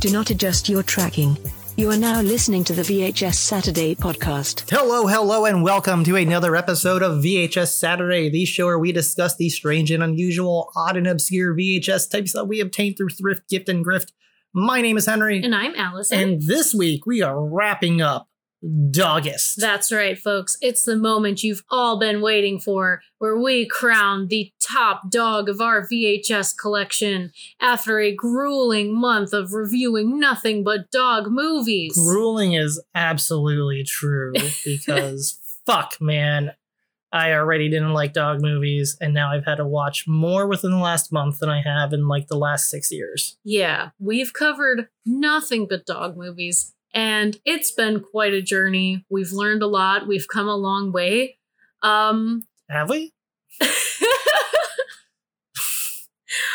Do not adjust your tracking. You are now listening to the VHS Saturday podcast. Hello, hello, and welcome to another episode of VHS Saturday, the show where we discuss the strange and unusual, odd and obscure VHS types that we obtain through thrift, gift, and grift. My name is Henry, And I'm Allison. and this week we are wrapping up Dawgust. That's right, folks. It's the moment you've all been waiting for, where we crown the top dog of our VHS collection after a grueling month of reviewing nothing but dog movies. Grueling is absolutely true because fuck, man. I already didn't like dog movies, and now I've had to watch more within the last month than I have in like the last six years. yeah, we've covered nothing but dog movies, and it's been quite a journey. We've learned a lot. We've come a long way. Um, Have we?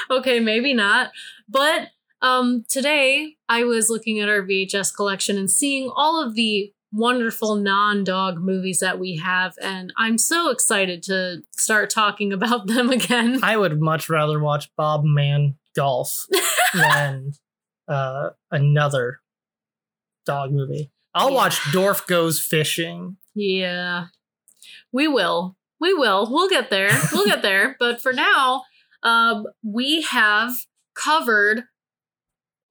okay, maybe not. But um today I was looking at our VHS collection and seeing all of the wonderful non-dog movies that we have and I'm so excited to start talking about them again. I would much rather watch Bob Man golf than uh, another dog movie. I'll Yeah. watch Dorf Goes Fishing. yeah. We will. We will. We'll get there. We'll get there. But for now, um we have covered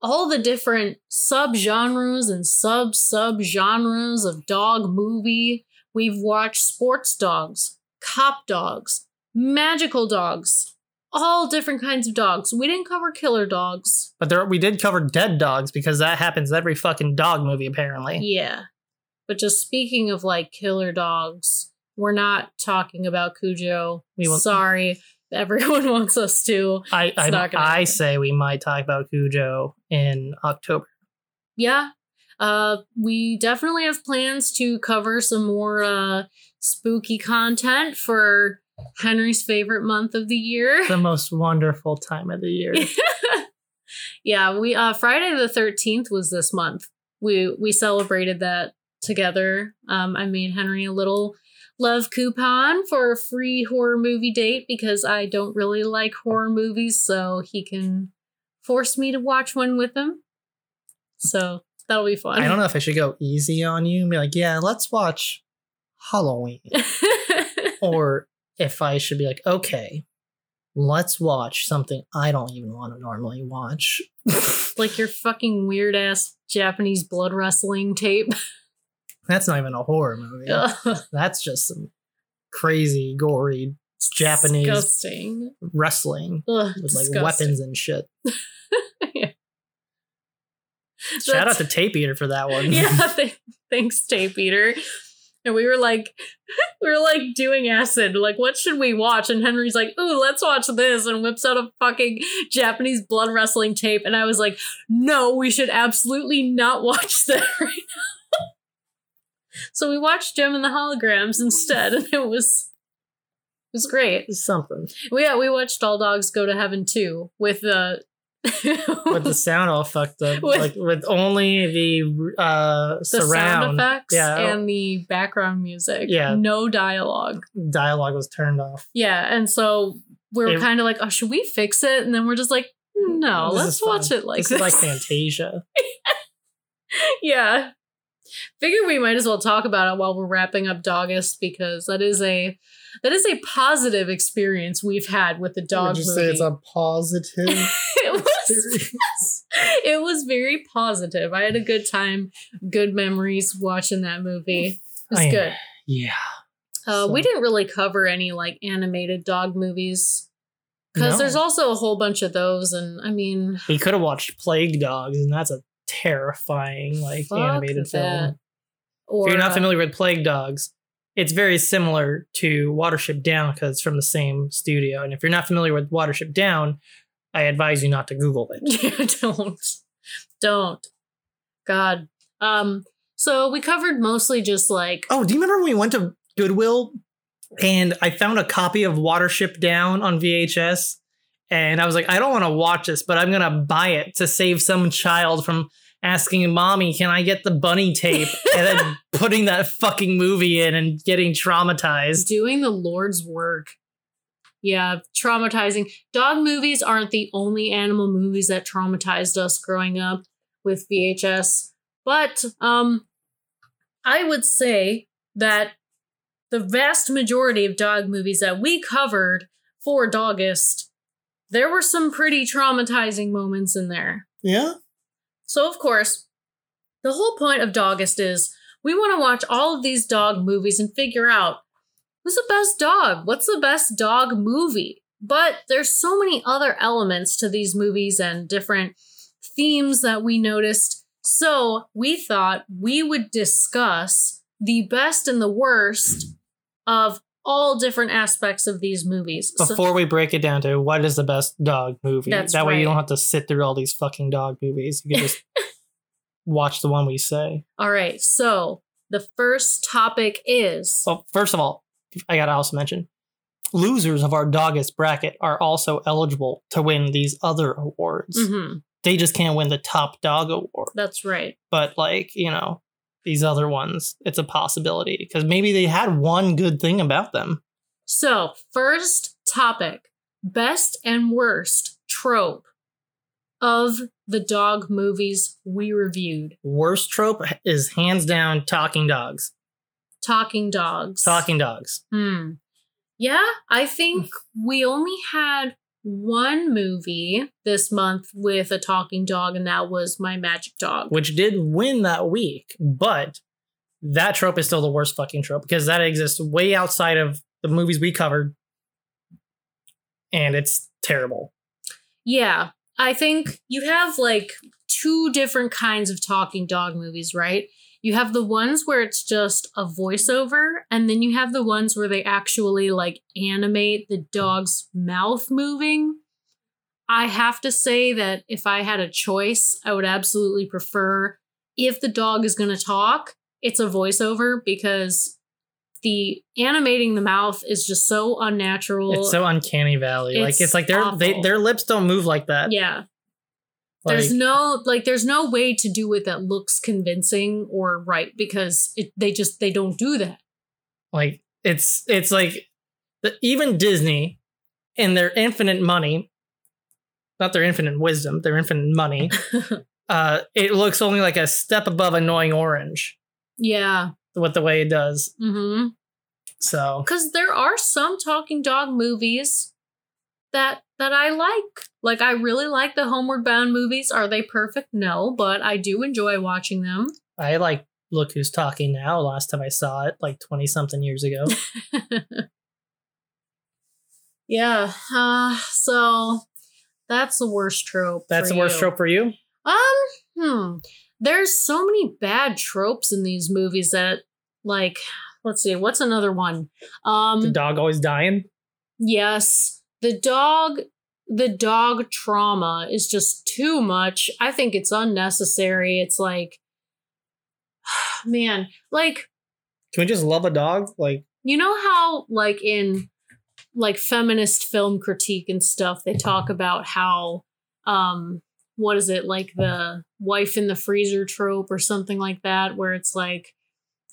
all the different subgenres and sub sub genres of dog movie. We've watched sports dogs, cop dogs, magical dogs, all different kinds of dogs. We didn't cover killer dogs. But there, we did cover dead dogs because that happens every fucking dog movie, apparently. Yeah. But just speaking of like killer dogs, we're not talking about Cujo. We will- Sorry. Everyone wants us to. I It's I, I say we might talk about Cujo in October. yeah uh we definitely have plans to cover some more uh spooky content for henry's favorite month of the year The most wonderful time of the year. yeah we uh friday the 13th was this month we we celebrated that together um i made henry a little love coupon for a free horror movie date because i don't really like horror movies so he can force me to watch one with him so that'll be fun I don't know if I should go easy on you and be like, yeah, let's watch Halloween. or if I should be like, okay, let's watch something I don't even want to normally watch. like your fucking weird ass Japanese blood wrestling tape. That's not even a horror movie. That's just some crazy, gory Japanese disgusting. wrestling Ugh, with like weapons and shit. Yeah. Shout out to Tape Eater for that one. yeah, th- thanks, tape eater. And we were like, we were like doing acid. Like, what should we watch? And Henry's like, ooh, let's watch this, and whips out a fucking Japanese blood wrestling tape. And I was like, no, we should absolutely not watch that right now. so we watched Jem and the Holograms instead, and it was it was great. It's something. We yeah, we watched All Dogs Go to Heaven too with the With the sound all fucked up. With- like with only the uh the surround sound effects Yeah. and the background music. Yeah. No dialogue. dialogue was turned off. Yeah. And so we we're kind of like, oh, should we fix it? And then we're just like, no, let's watch fun. it like this this. is like Fantasia. yeah. Figure we might as well talk about it while we're wrapping up Dawgust because that is a that is a positive experience we've had with the dog Would you movie. say it's a positive it was experience? it was very positive. I had a good time, good memories watching that movie. It was I- good. Yeah. Uh, we didn't really cover any like animated dog movies because No. there's also a whole bunch of those, and I mean, We could have watched Plague Dogs, and that's a terrifying, like animated film. Or if you're not uh, familiar with Plague Dogs, it's very similar to Watership Down because it's from the same studio. And if you're not familiar with Watership Down, I advise you not to Google it. yeah, don't, don't, God. Um, so we covered mostly just like Oh, do you remember when we went to Goodwill and I found a copy of Watership Down on VHS? And I was like, I don't want to watch this, but I'm going to buy it to save some child from asking mommy, can I get the bunny tape? and then putting that fucking movie in and getting traumatized. doing the Lord's work. Yeah, traumatizing. Dog movies aren't the only animal movies that traumatized us growing up. with VHS. But um I would say that the vast majority of dog movies that we covered for Dawgust, there were some pretty traumatizing moments in there. Yeah. So, of course, the whole point of Dawgust is we want to watch all of these dog movies and figure out who's the best dog? What's the best dog movie? But there's so many other elements to these movies and different themes that we noticed. So, we thought we would discuss the best and the worst of all different aspects of these movies. So- Before we break it down to what is the best dog movie, That's that way you don't have to sit through all these fucking dog movies. You can just watch the one we say. all right, so the first topic is Well, first of all, I gotta also mention losers of our Dawgust bracket are also eligible to win these other awards. Mhm, They just can't win the top dog award. that's right. But like, you know, these other ones, it's a possibility because maybe they had one good thing about them. So, first topic best and worst trope of the dog movies we reviewed. Worst trope is hands down talking dogs. Talking dogs. Talking dogs. Hmm. Yeah, I think we only had one movie this month with a talking dog, and that was My Magic Dog. which did win that week, but that trope is still the worst fucking trope because that exists way outside of the movies we covered. And it's terrible. Yeah, I think you have like two different kinds of talking dog movies, right? You have the ones where it's just a voiceover, and then you have the ones where they actually like animate the dog's mouth moving. I have to say that if I had a choice, I would absolutely prefer if the dog is going to talk, it's a voiceover because the animating the mouth is just so unnatural. It's so uncanny valley. like It's it's like their they, their lips don't move like that. yeah. Like, there's no like there's no way to do it that looks convincing or right because it, they just they don't do that like it's it's like the, even Disney in their infinite money, not their infinite wisdom, their infinite money. uh, it looks only like a step above annoying orange yeah with the way it does. mm-hmm So because there are some talking dog movies that that i like like i really like the homeward bound movies are they perfect no but i do enjoy watching them I like Look Who's Talking Now. Last time I saw it, like 20 something years ago. yeah uh so that's the worst trope That's the worst you. trope for you? Um, hmm. There's so many bad tropes in these movies that, like, let's see, what's another one? Um, The dog always dying? yes, the dog, the dog trauma is just too much. I think it's unnecessary. It's like, man, like, Can we just love a dog? Like, you know how, like, in like feminist film critique and stuff, they talk about how, um, what is it like the wife in the freezer trope or something like that, where it's like,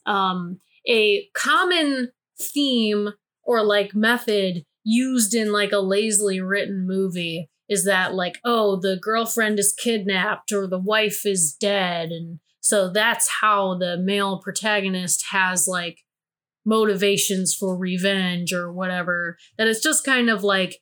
um, a common theme or like method used in like a lazily written movie is that like oh the girlfriend is kidnapped or the wife is dead and so that's how the male protagonist has like motivations for revenge or whatever that it's just kind of like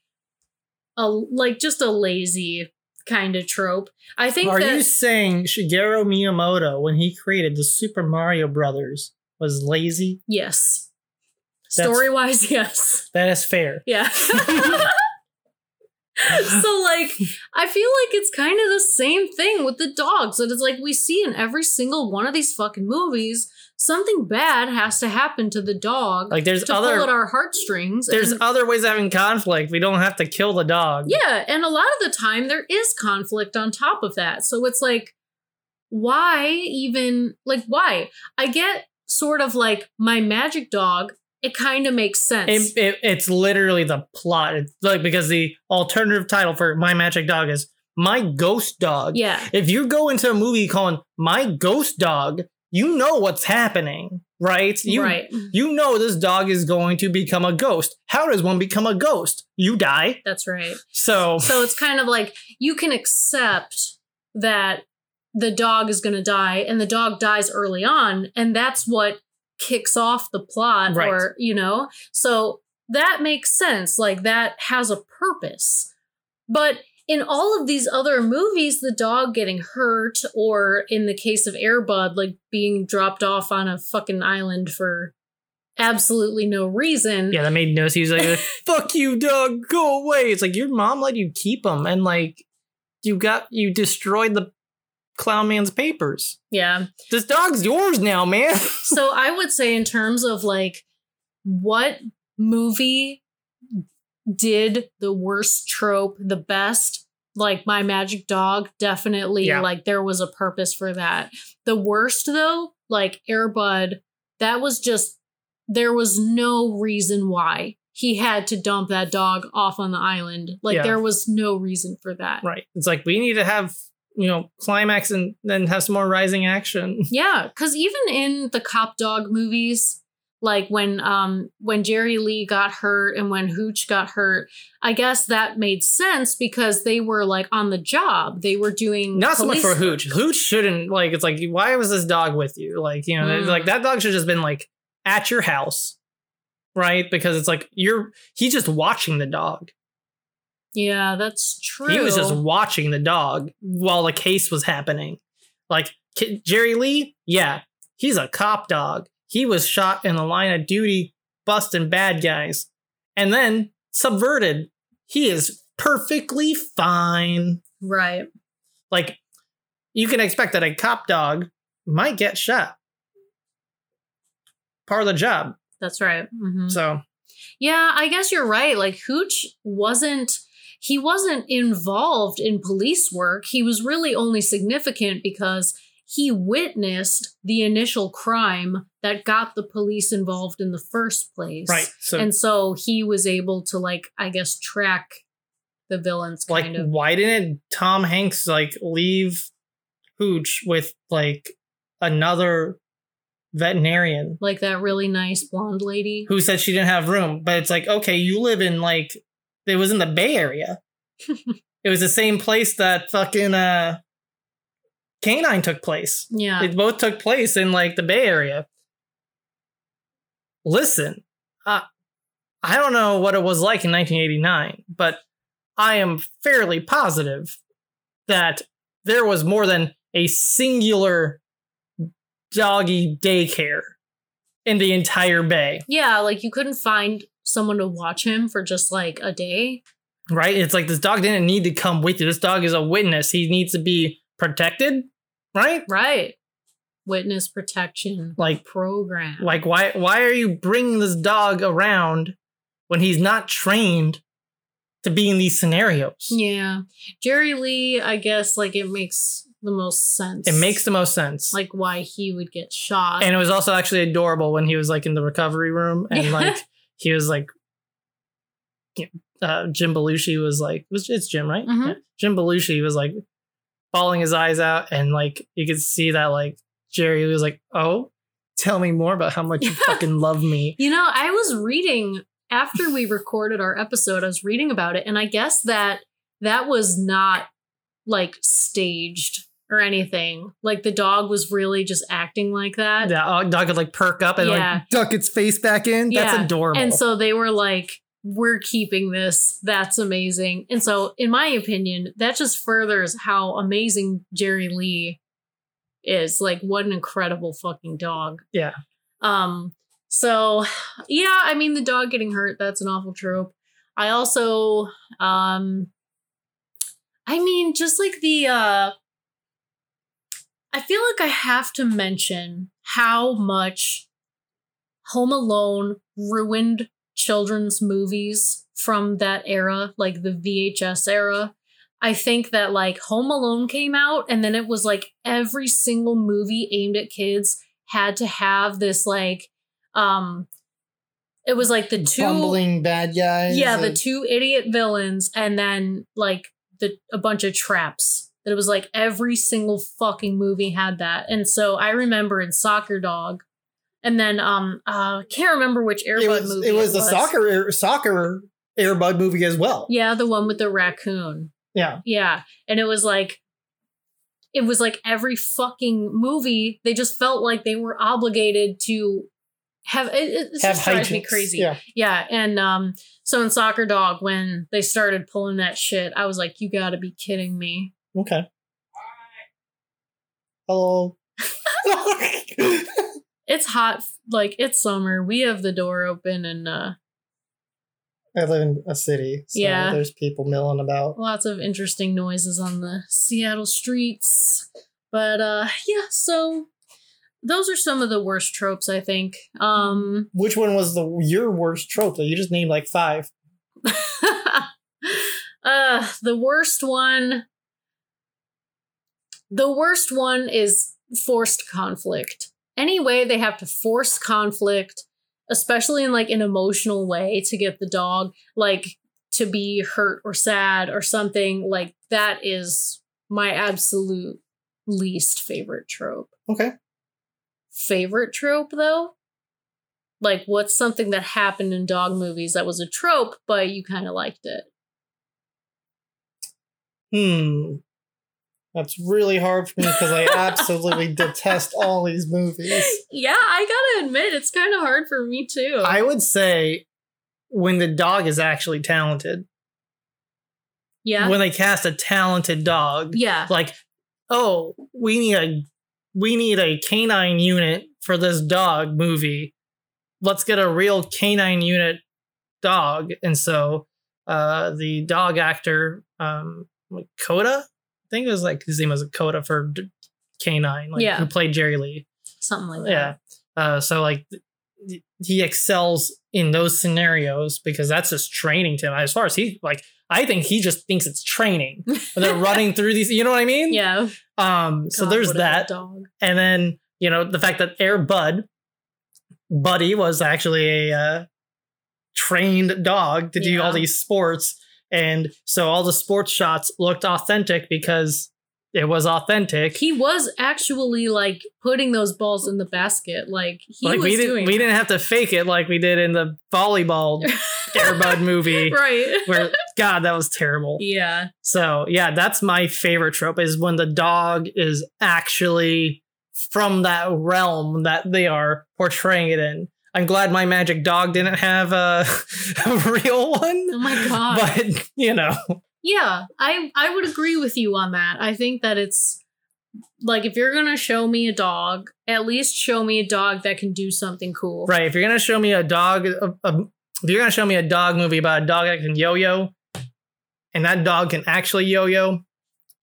a like just a lazy kind of trope i think are that you saying Shigeru Miyamoto, when he created the Super Mario Brothers, was lazy? yes story wise yes That is fair. Yeah. so like I feel like it's kind of the same thing with the dogs. That it's like we see in every single one of these fucking movies, something bad has to happen to the dog Like, there's to pull at other our heartstrings. there's and- other ways of having conflict. We don't have to kill the dog. yeah, and a lot of the time there is conflict on top of that. So it's like, why even like why? I get sort of like my magic dog. It kind of makes sense. It, it, it's literally the plot. It's like because the alternative title for My Magic Dog is My Ghost Dog. yeah, If you go into a movie calling My Ghost Dog, you know what's happening, right? You, right. You know this dog is going to become a ghost. How does one become a ghost? You die. That's right. So So it's kind of like you can accept that the dog is going to die and the dog dies early on and that's what kicks off the plot Right. or you know so that makes sense like that has a purpose but in all of these other movies the dog getting hurt or in the case of Air Bud like being dropped off on a fucking island for absolutely no reason Yeah, that made no sense. He was like, uh, "Fuck you, dog, go away." It's like your mom let you keep him, and like you got you destroyed the clown man's papers. yeah This dog's yours now, man. so I would say, in terms of like what movie did the worst trope the best, like My Magic Dog, definitely, Yeah. like there was a purpose for that. The worst, though, like Air Bud, that was just, there was no reason why he had to dump that dog off on the island. Like Yeah. there was no reason for that. right. It's like we need to have you know climax and then have some more rising action. Yeah, because even in the cop dog movies, like when um when Jerry Lee got hurt and when Hooch got hurt, I guess that made sense because they were like on the job. They were doing Not so much for Hooch. Hooch shouldn't like. It's like why was this dog with you? Like you know, Mm. like that dog should have just been like at your house, right? Because it's like you're he's just watching the dog. Yeah, that's true. He was just watching the dog while the case was happening. Like Jerry Lee, yeah, he's a cop dog. He was shot in the line of duty, busting bad guys, and then subverted. He is perfectly fine. right. Like you can expect that a cop dog might get shot. Part of the job. That's right. Mhm. So Yeah, I guess you're right. Like Hooch wasn't he wasn't involved in police work. He was really only significant because he witnessed the initial crime that got the police involved in the first place. right. So and so he was able to like I guess track the villains like kind of. why didn't Tom Hanks like leave Hooch with like another veterinarian Like that really nice blonde lady. who said she didn't have room? But it's like, okay, you live in like it was in the Bay Area. it was the same place that fucking uh K-9 took place. Yeah. It both took place in like the Bay Area. Listen, uh, I don't know what it was like in 1989, but I am fairly positive that there was more than a singular doggy daycare in the entire bay, yeah, like you couldn't find someone to watch him for just like a day. right? It's like this dog didn't need to come with you. This dog is a witness. He needs to be protected, right? Right. Witness protection Like program. Like why why are you bringing this dog around when he's not trained to be in these scenarios? Yeah. Jerry Lee, I guess like it makes the most sense. It makes the most sense. like why he would get shot. and it was also actually adorable when he was like in the recovery room and like he was like uh, Jim Belushi was like was it's Jim right? Mhm. Yeah. Jim Belushi was like bawling his eyes out and like you could see that like Jerry was like, "Oh, tell me more about how much you fucking love me." you know, I was reading after we recorded our episode, I was reading about it, and I guess that that was not like staged or anything. Like the dog was really just acting like that. The dog could like perk up and Yeah. like duck its face back in. That's Yeah. adorable. And so they were like, we're keeping this. That's amazing. And so, in my opinion, that just furthers how amazing Jerry Lee is. Like, what an incredible fucking dog. Yeah. Um, so yeah, I mean the dog getting hurt, that's an awful trope. I also um I mean just like the uh I feel like I have to mention how much Home Alone ruined children's movies from that era, like the VHS era. I think that like Home Alone came out and then it was like every single movie aimed at kids had to have this like um it was like the two bumbling bad guys. yeah the two idiot villains and then like the a bunch of traps that it was like every single fucking movie had that and so i remember in soccer dog and then um uh can't remember which Air Bud it was, movie it was a soccer soccer Air Bud movie as well. yeah the one with the raccoon Yeah. yeah and it was like it was like every fucking movie they just felt like they were obligated to have it, it it Have just drives me crazy Yeah. yeah and um so in soccer dog when they started pulling that shit i was like you gotta be kidding me Okay. Hello. it's hot like it's summer we have the door open and uh I live in a city, so Yeah. there's people milling about. lots of interesting noises on the seattle streets but uh yeah so those are some of the worst tropes i think um Which one was the your worst trope? Though you just named like five. uh the worst one the worst one is forced conflict any way they have to force conflict especially in like an emotional way to get the dog like to be hurt or sad or something like that is my absolute least favorite trope Okay. favorite trope though like what's something that happened in dog movies that was a trope but you kind of liked it Hmm. That's really hard for me because I absolutely detest all these movies. Yeah, I gotta admit, it's kind of hard for me too. I would say when the dog is actually talented, yeah, when they cast a talented dog, yeah, like, oh, we need a we need a canine unit for this dog movie. Let's get a real canine unit dog. And so uh the dog actor, um like Coda, I think it was like his name was Coda for D- K-9, like Yeah. who played Jerry Lee. something like that. Yeah. Uh, so like he excels in those scenarios because that's just training to him. As far as he like, I think he just thinks it's training. They're running through these. You know what I mean? Yeah. Um. So there's that, dog. and then you know the fact that Air Bud, Buddy was actually a uh, trained dog to do all these sports, and so all the sports shots looked authentic because it was authentic. He was actually like putting those balls in the basket. Like he like was we didn't doing. we that. didn't have to fake it like we did in the volleyball Air Bud movie right. where god that was terrible Yeah. so yeah that's my favorite trope is when the dog is actually from that realm that they are portraying it in i'm glad my magic dog didn't have a, a real one Oh my god. but you know yeah, I I would agree with you on that. I think that it's like if you're gonna show me a dog, at least show me a dog that can do something cool. right if you're gonna show me a dog a, a- if you're gonna show me a dog movie about a dog that can yo-yo and that dog can actually yo-yo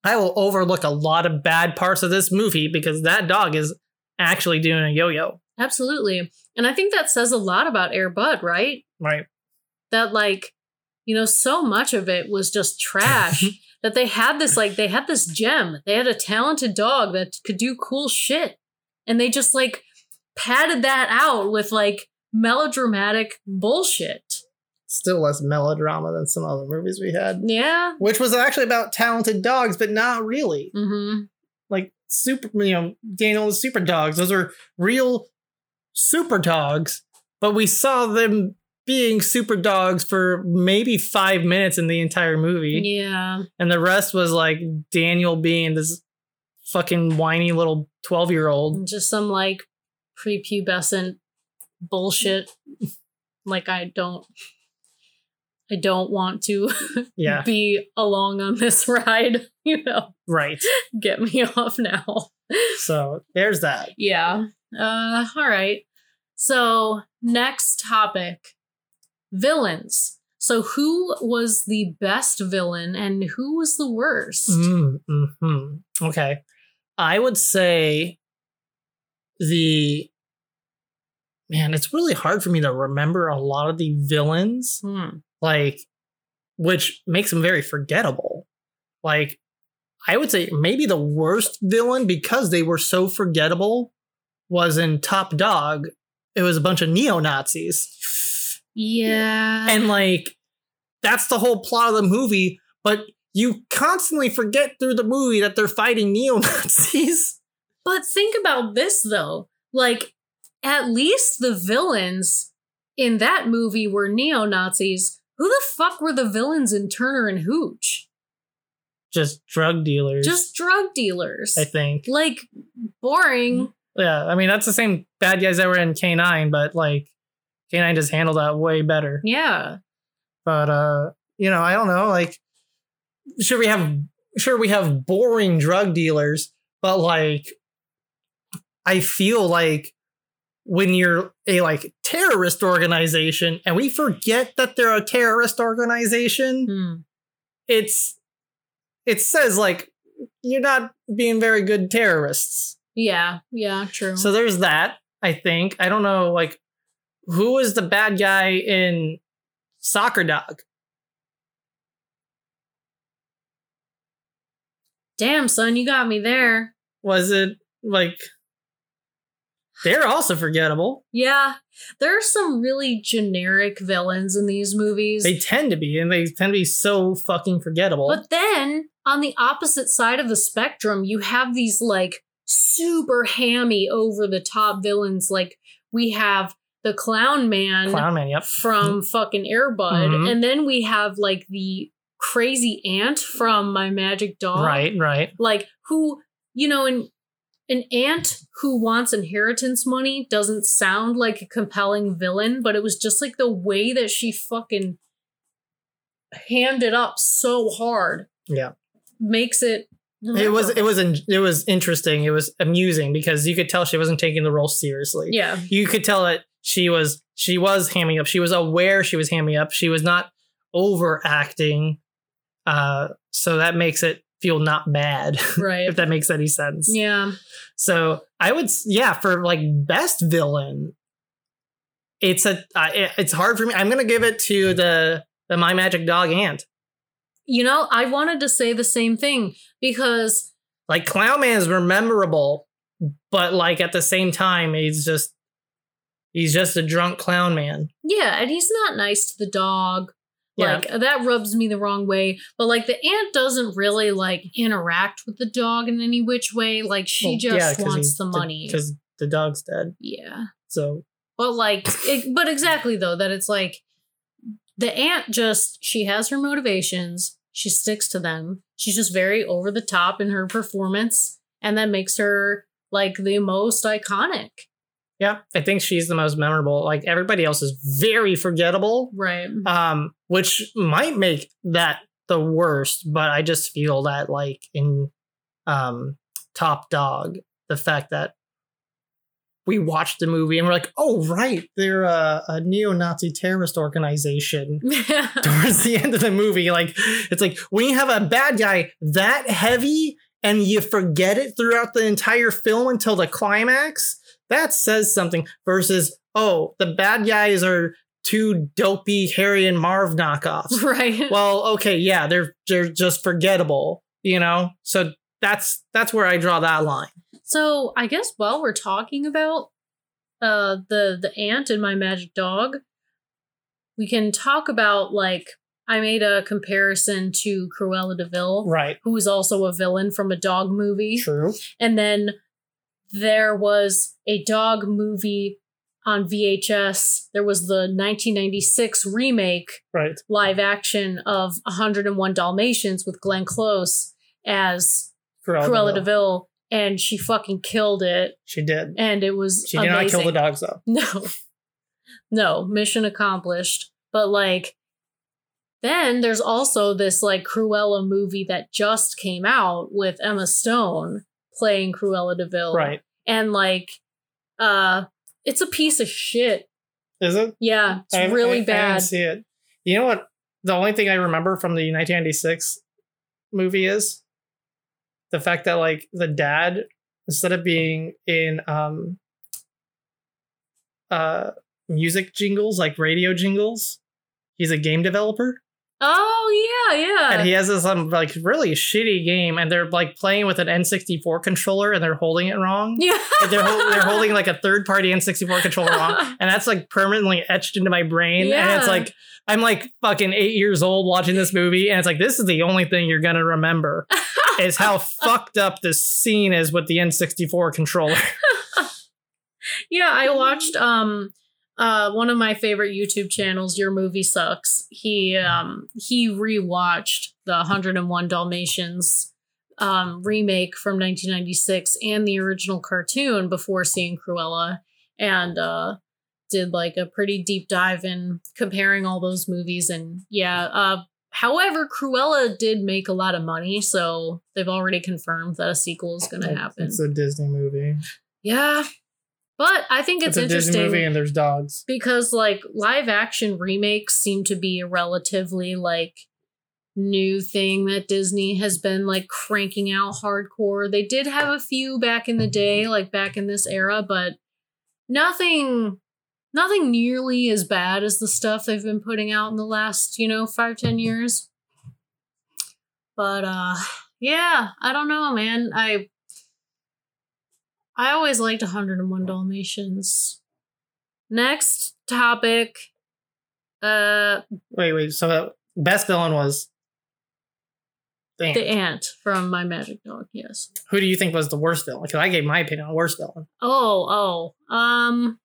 i will overlook a lot of bad parts of this movie because that dog is actually doing a yo-yo Absolutely. And I think that says a lot about Air Bud, right? right. That like you know so much of it was just trash that they had this like they had this gem. They had a talented dog that could do cool shit. And they just like padded that out with like melodramatic bullshit. Still less melodrama than some other movies we had. Yeah. Which was actually about talented dogs but not really. Mm-hmm. Like super you know daniel's super dogs those are real super dogs but we saw them being super dogs for maybe five minutes in the entire movie. Yeah. And the rest was like daniel being this fucking whiny little 12 year old just some like prepubescent bullshit. Like i don't i don't want to yeah. be along on this ride you know? Right. Get me off now. So there's that yeah. Uh all right. So, next topic. Villains. So, who was the best villain and who was the worst? mm, hmm okay i would say the man it's really hard for me to remember a lot of the villains Hmm. like which makes them very forgettable like i would say maybe the worst villain because they were so forgettable was in top dog it was a bunch of neo-nazis Yeah. and like that's the whole plot of the movie but you constantly forget through the movie that they're fighting neo-nazis but think about this though. Like at least the villains in that movie were neo-Nazis. Who the fuck were the villains in Turner and Hooch? Just drug dealers. Just drug dealers. I think. like boring. Yeah, I mean that's the same bad guys that were in K-9, but like K-9 just handled that way better. Yeah. But uh, you know, I don't know. Like, sure we have sure we have boring drug dealers, but like, I feel like when you're a like terrorist organization and we forget that they're a terrorist organization, Hmm. it's it says like you're not being very good terrorists. Yeah. Yeah. True. So there's that. I think I don't know like who was the bad guy in Soccer Dog. Damn, son, you got me there. Was it like they're also forgettable? Yeah. There are some really generic villains in these movies. They tend to be, and they tend to be so fucking forgettable. But then on the opposite side of the spectrum, you have these like super hammy over the top villains. Like we have the clown man Clown Man, yep. from fucking Air Bud. Mhm. And then we have like the crazy aunt from My Magic Dog. Right, right. Like who, you know, an an aunt who wants inheritance money doesn't sound like a compelling villain, but it was just like the way that she fucking handed up so hard Yeah. makes it It was it was it was interesting. It was amusing because you could tell she wasn't taking the role seriously. yeah You could tell that she was she was hamming up. She was aware she was hamming up. She was not overacting. Uh so that makes it feel not bad right if that makes any sense. yeah So I would, yeah, for like best villain, it's a, uh, it- it's hard for me. I'm gonna give it to the the My Magic Dog Aunt. you know i wanted to say the same thing because Like Clown Man is memorable, but like at the same time, he's just he's just a drunk clown man. yeah and he's not nice to the dog Yeah. like that rubs me the wrong way but like the aunt doesn't really like interact with the dog in any which way like she just wants the money because the dog's dead. yeah So But like, it, but exactly though that it's like the aunt just she has her motivations. She sticks to them. She's just very over the top in her performance, and that makes her like the most iconic. Yeah, I think she's the most memorable. Like everybody else is very forgettable. Right. um, which might make that the worst. But I just feel that like in um, Top Dog, the fact that we watched the movie and we're like, oh right, they're a, a neo-Nazi terrorist organization. Towards the end of the movie, like it's like when you have a bad guy that heavy and you forget it throughout the entire film until the climax, that says something. Versus, oh, the bad guys are two dopey Harry and Marv knockoffs. right. well, okay, yeah, they're they're just forgettable, you know. So that's that's where I draw that line. So I guess while we're talking about uh the the aunt and my magic dog, we can talk about like I made a comparison to Cruella de Vil, Right. who is also a villain from a dog movie. True. And then there was a dog movie on VHS. There was the 1996 remake Right. live action of 101 Dalmatians with Glenn Close as Cruella, Cruella de de Vil. Vil, and she fucking killed it. She did. And it was She did not kill the dogs though. No, no, mission accomplished. But like, then there's also this like Cruella movie that just came out with Emma Stone playing Cruella de Vil, Right. And like, uh, it's a piece of shit. Is it? Yeah, it's I- really I- I bad. didn't see it. You know what? The only thing I remember from the 1996 movie is the fact that like the dad, instead of being in um uh music jingles like radio jingles, he's a game developer oh yeah, yeah. and he has this um, like really shitty game and they're like playing with an N64 controller and they're holding it wrong. yeah, Like, they're, hol- they're holding like a third party N64 controller wrong and that's like permanently etched into my brain Yeah. and it's like i'm like fucking eight years old watching this movie and it's like this is the only thing you're gonna remember is how fucked up this scene is with the n64 controller yeah. I watched um uh, one of my favorite YouTube channels, Your Movie Sucks, he um he rewatched the 101 Dalmatians um remake from 1996 and the original cartoon before seeing Cruella and uh did like a pretty deep dive in comparing all those movies and yeah, uh however Cruella did make a lot of money, so they've already confirmed that a sequel is going to happen. It's a Disney movie. yeah. But I think it's, It's, a interesting Disney movie and there's dogs. because like live action remakes seem to be a relatively like new thing that Disney has been like cranking out hardcore. They did have a few back in the day, like back in this era, but nothing nothing nearly as bad as the stuff they've been putting out in the last, you know, five, ten years. But uh yeah, I don't know, man. I I always liked 101 Dalmatians. Next topic. Uh Wait, wait. So the best villain was. Damn. the aunt from My Magic Dog, yes. Who do you think was the worst villain? Because I gave my opinion on the worst villain. Oh, oh. Um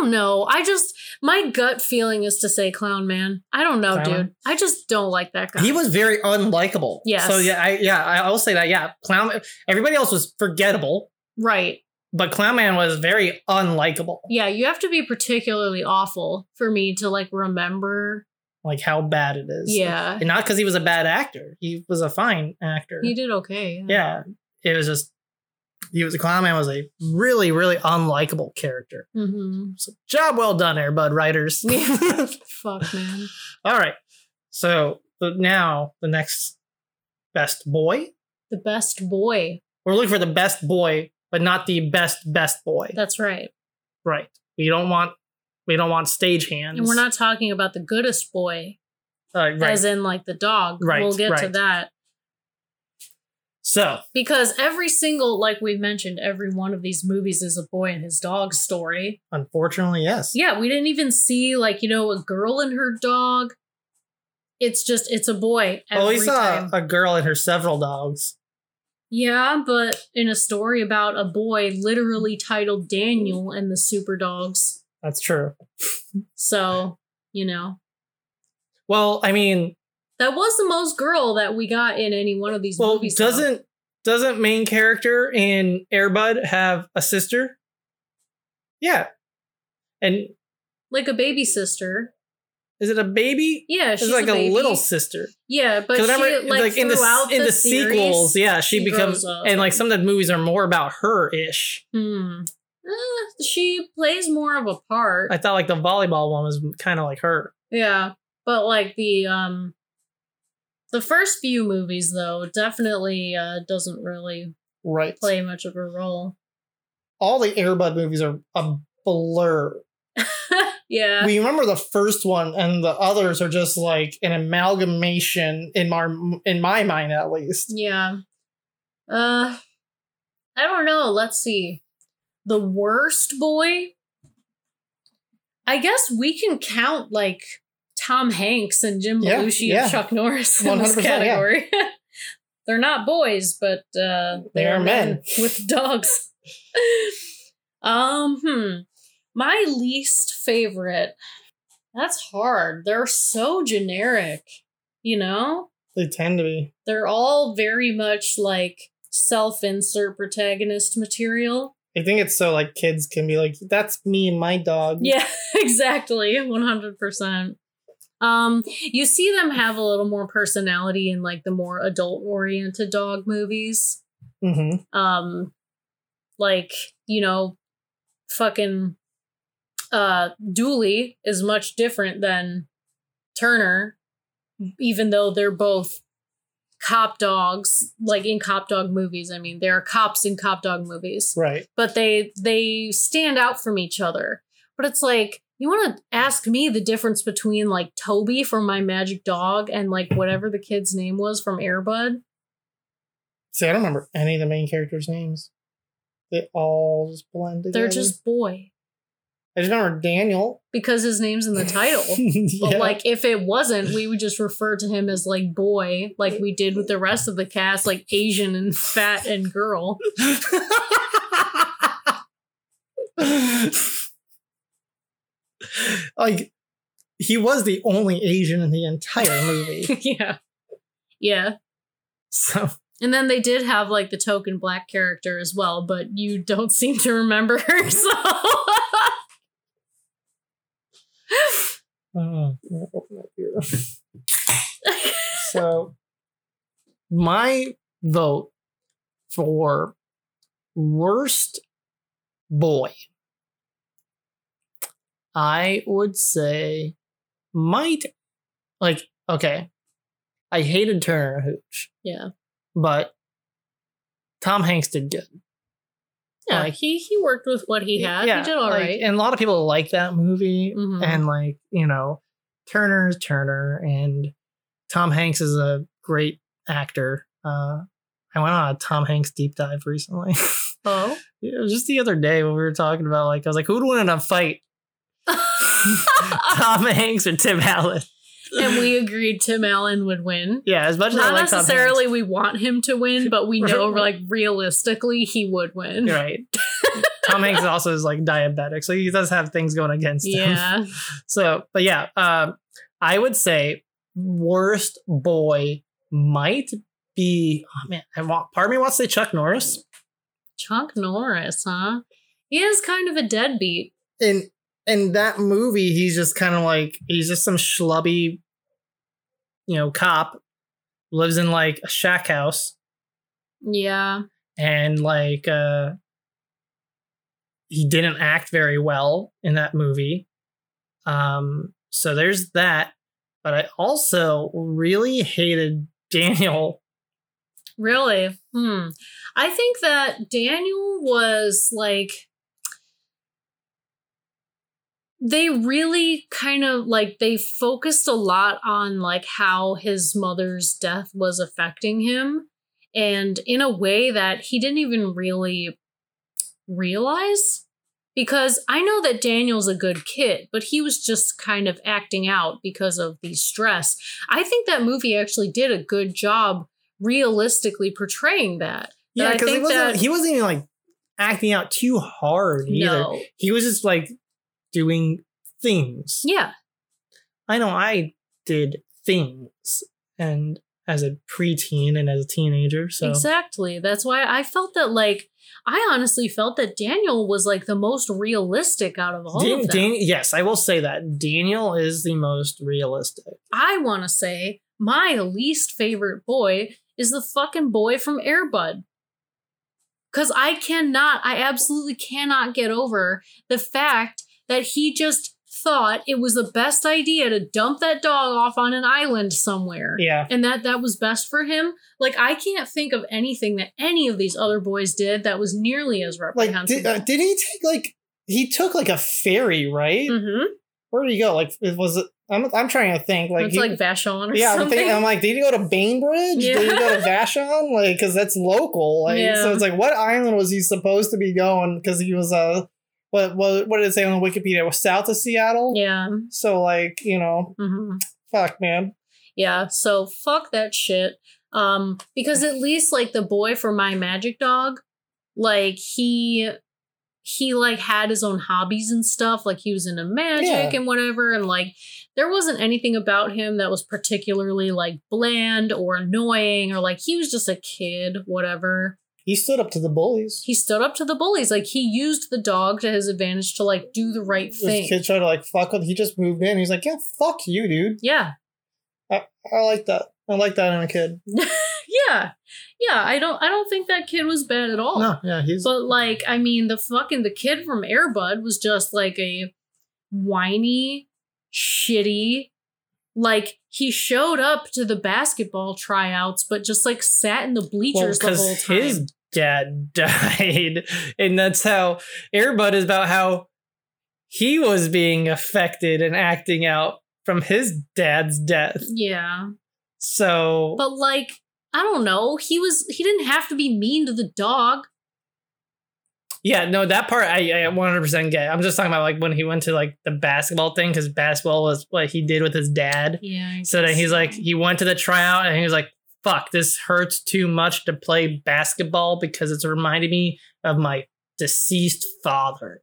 don't know. I just my gut feeling is to say Clown Man. I don't know, Clown dude. Man? I just don't like that guy. He was very unlikable. Yes. So yeah, I yeah, I- I'll say that. Yeah, Clown. Everybody else was forgettable, right. but Clown Man was very unlikable. Yeah, you have to be particularly awful for me to like remember. Like how bad it is. Yeah. and not because he was a bad actor. He was a fine actor. He did okay. yeah, it was just he was a Clown Man was a really really unlikable character. Mm-hmm. So job well done, Air Bud writers. Yeah. Fuck, man. All right, so now the next best boy. The best boy. We're looking for the best boy, but not the best best boy. That's right. right. We don't want we don't want stage hands. And we're not talking about the goodest boy, uh, right. as in like the dog. Right, We'll get to that. So Because every single, like we've mentioned, every one of these movies is a boy and his dog story. unfortunately, yes. Yeah, we didn't even see like, you know, a girl and her dog. It's just it's a boy. Well, we saw time. a girl and her several dogs. Yeah, but in a story about a boy literally titled Daniel and the Super Dogs. That's true. So, you know, Well, I mean, that was the most girl that we got in any one of these well, movies. though. doesn't doesn't main character in Air Bud have a sister? Yeah. And like a baby sister. is it a baby? Yeah, It's she's like a, baby. little sister. Yeah, but she, remember, like, in the in the, series, sequels, yeah, she, she becomes and like some of the movies are more about her ish. Hmm. Eh, she plays more of a part. I thought like the volleyball one was kind of like her. yeah, but like the um, the first few movies though definitely uh doesn't really Right. play much of a role. All the Air Bud movies are a blur. yeah. we remember the first one and the others are just like an amalgamation in my in my mind at least Yeah. Uh I don't know. Let's see. The worst boy? I guess we can count like Tom Hanks and Jim Yeah, Belushi yeah. and Chuck Norris in this 100%, yeah. category. They're not boys, but uh They are men. with dogs. um, hmm. My least favorite. That's hard. They're so generic, you know? they tend to be they're all very much like self-insert protagonist material. i think it's so like kids can be like that's me and my dog Yeah, exactly. 100%. Um you see them have a little more personality in like the more adult-oriented dog movies. hmm Um like, you know, fucking uh Dooley is much different than Turner even though they're both cop dogs like in cop dog movies. I mean, there are cops in cop dog movies. right but they they stand out from each other. But it's like you want to ask me the difference between like Toby from My Magic Dog and like whatever the kid's name was from Air Bud. see i don't remember any of the main characters names they all just blend together They're just boy i just remember daniel because his name's in the title. yeah. But like if it wasn't, we would just refer to him as like boy, like we did with the rest of the cast, like Asian and fat and girl. like he was the only Asian in the entire movie. yeah. Yeah. So And then they did have like the token black character as well, but you don't seem to remember her. So uh, Oh, open up here. so my vote for worst boy i would say might like okay i hated turner and hooch yeah. but tom hanks did good Yeah. Like- he he worked with what he had. Yeah, he did all like, right. and a lot of people like that movie Mhm. and like you know turner's turner and tom hanks is a great actor uh i went on a tom hanks deep dive recently oh. it was just the other day when we were talking about like i was like who'd win in a fight tom hanks or tim allen and we agreed Tim Allen would win. yeah as much as I Not like Tom necessarily Hanks- we want him to win, but we know like realistically he would win. Right tom hanks also is like diabetic so he does have things going against him Yeah. So, but yeah, um, I would say worst boy might be. Oh man, I want. Part of me wants to say Chuck Norris. Chuck Norris, huh? He is kind of a deadbeat. In in that movie, he's just kind of like he's just some schlubby, you know, cop lives in like a shack house Yeah. and like uh he didn't act very well in that movie um so there's that but i also really hated daniel Really? Hmm. I think that Daniel was like they really kind of like they focused a lot on like how his mother's death was affecting him and in a way that he didn't even really realize because I know that Daniel's a good kid, but he was just kind of acting out because of the stress. I think that movie actually did a good job realistically portraying that. yeah because he wasn't that- he wasn't even like acting out too hard either No. he was just like doing things Yeah. i know i did things and as a preteen and as a teenager so Exactly. That's why I felt that like I honestly felt that Daniel was like the most realistic out of all Dan- of them. Dan- yes, I will say that Daniel is the most realistic. I want to say my least favorite boy is the fucking boy from Air Bud. Cuz I cannot I absolutely cannot get over the fact that he just thought it was the best idea to dump that dog off on an island somewhere. Yeah. and that that was best for him. Like I can't think of anything that any of these other boys did that was nearly as Like, reprehensible. did, uh, did he take like he took like a ferry, right? mm-hmm. Where did he go? Like, it was it? I'm I'm trying to think. Like, it's he- like Vashon or yeah, I'm, I'm like, did he go to Bainbridge? Yeah. Did he go to Vashon? Like, because that's local. Like, Yeah. so it's like, what island was he supposed to be going? Because he was uh, what what what did it say on the Wikipedia? It was south of Seattle. yeah. So like, you know, hmm fuck, man. Yeah. So fuck that shit. Um, because at least like the boy for my magic dog, like he he like had his own hobbies and stuff. Like he was into magic Yeah. and whatever, and like there wasn't anything about him that was particularly like bland or annoying or like he was just a kid, whatever. He stood up to the bullies. He stood up to the bullies. Like he used the dog to his advantage to like do the right This thing. kid tried to like fuck with. He just moved in. He's like, yeah, fuck you, dude. Yeah. I, I like that. I like that in a kid. yeah. Yeah. I don't I don't think that kid was bad at all. No, yeah, he's But like, I mean, the fucking the kid from Air Bud was just like a whiny, shitty. Like he showed up to the basketball tryouts, but just like sat in the well bleachers the whole because time. his dad died, and that's how Air Bud is about how he was being affected and acting out from his dad's death. yeah, So but like, I don't know. He was he didn't have to be mean to the dog. Yeah, no, that part I, I 100% get. I'm just talking about like when he went to like the basketball thing because basketball was what he did with his dad. Yeah. I So then he's so. like, he went to the tryout and he was like, fuck, this hurts too much to play basketball because it's reminding me of my deceased father.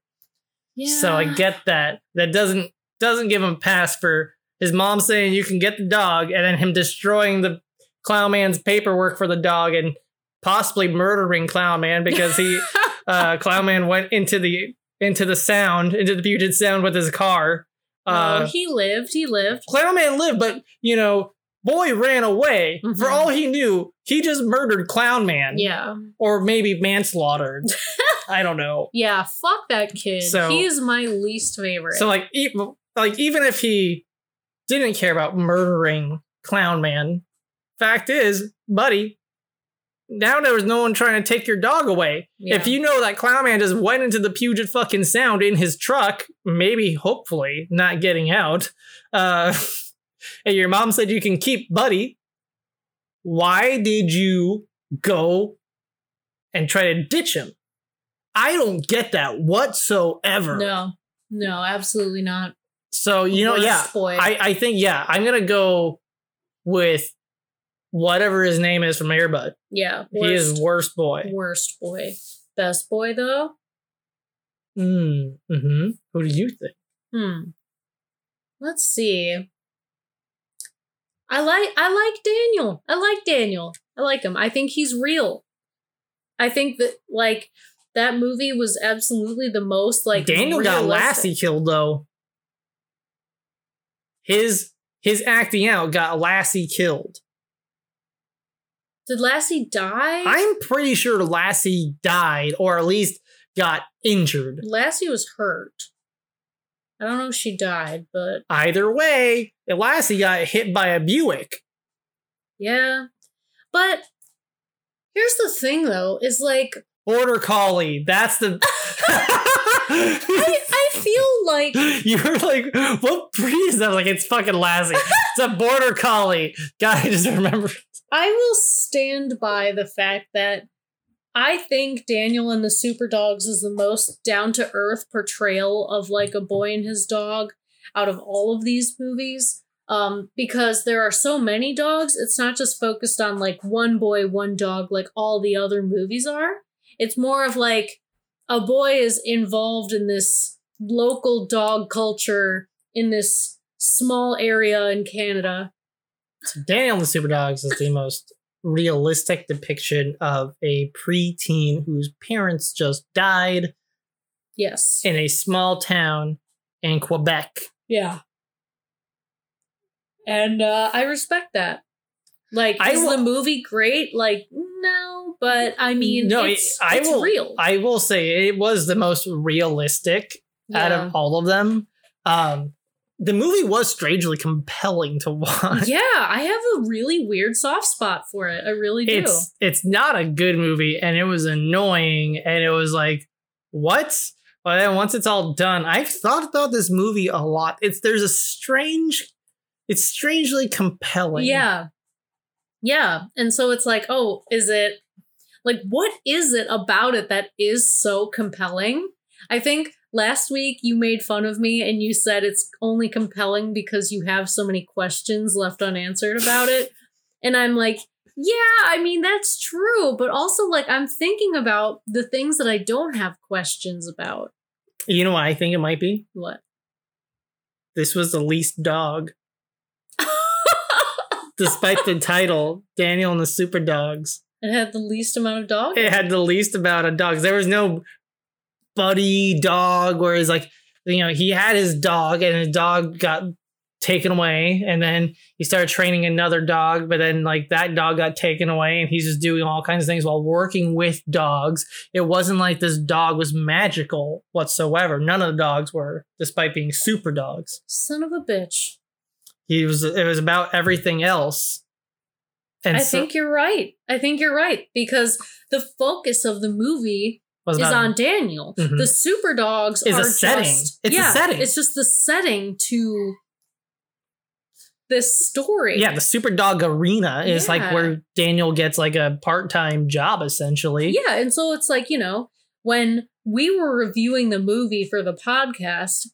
Yeah. So I get that. That doesn't doesn't give him a pass for his mom saying you can get the dog, and then him destroying the clown man's paperwork for the dog and possibly murdering clown man because he uh clown man went into the into the sound into the Puget Sound with his car. Uh, oh, he lived. He lived. Clown Man lived, but you know, boy ran away. For Mhm. all he knew, he just murdered Clown Man. Yeah. Or maybe manslaughtered. I don't know. Yeah. Fuck that kid. So- he is my least favorite. So like, e- like even if he didn't care about murdering Clown Man, fact is, buddy, now there was no one trying to take your dog away. Yeah. If you know that Clown Man just went into the Puget fucking Sound in his truck, maybe, hopefully, not getting out, uh, and your mom said you can keep Buddy, why did you go and try to ditch him? I don't get that whatsoever. no, no, absolutely not. So you know, yeah. I I think yeah, I'm gonna go with whatever his name is from Air Bud. Yeah. He is Worst, worst boy. worst boy. Best boy though. Mm, hmm Who do you think? Hmm. Let's see. I like I like Daniel. I like Daniel. I like him. I think he's real. I think that like that movie was absolutely the most like Daniel got. Lassie killed though. His his acting out got Lassie killed. Did Lassie die? I'm pretty sure Lassie died, or at least got injured. Lassie was hurt. I don't know if she died, but Either way, Lassie got hit by a Buick. yeah. But here's the thing though, is like Border Collie. That's the. I, I feel like You're like, what breed is that? Like, it's fucking Lassie. It's a border collie. God, I just remember. I will stand by the fact that I think Daniel and the Super Dogs is the most down to earth portrayal of like a boy and his dog out of all of these movies. Um, because there are so many dogs, it's not just focused on like one boy, one dog, like all the other movies are. It's more of like a boy is involved in this local dog culture in this small area in Canada. So Daniel and the Super Dogs is the most realistic depiction of a preteen whose parents just died Yes. in a small town in Quebec. Yeah. And uh, I respect that. Like, I is will- the movie great? Like, no, but I mean, No, it's, it- I it's will- real. I will say it was the most realistic out of all of them. Um, the movie was strangely compelling to watch. yeah, I have a really weird soft spot for it. I really do. it's it's not a good movie and it was annoying and it was like what but then once it's all done i've thought about this movie a lot it's there's a strange it's strangely compelling yeah. Yeah. And so it's like, oh, is it like, what is it about it that is so compelling? I think last week you made fun of me and you said it's only compelling because you have so many questions left unanswered about it. And I'm like, yeah, I mean, that's true. But also, like, I'm thinking about the things that I don't have questions about. you know what i think it might be What? this was the least dog despite the title daniel and the super dogs It had the least amount of dogs. it had the least amount of dogs. There was no buddy dog where he's like, you know, he had his dog and his dog got taken away and then he started training another dog, but then like that dog got taken away and he's just doing all kinds of things while working with dogs. It wasn't like this dog was magical whatsoever. None of the dogs were, despite being super dogs. Son of a bitch. He was it was about everything else. And I so- think you're right. I think you're right because the focus of the movie is about- on Daniel. Mhm. The super dogs Is a are setting. Just, It's a yeah, setting. It's just the setting to this story. Yeah, the super dog arena is like where Daniel gets like a part-time job essentially. Yeah, and so it's like, you know, when we were reviewing the movie for the podcast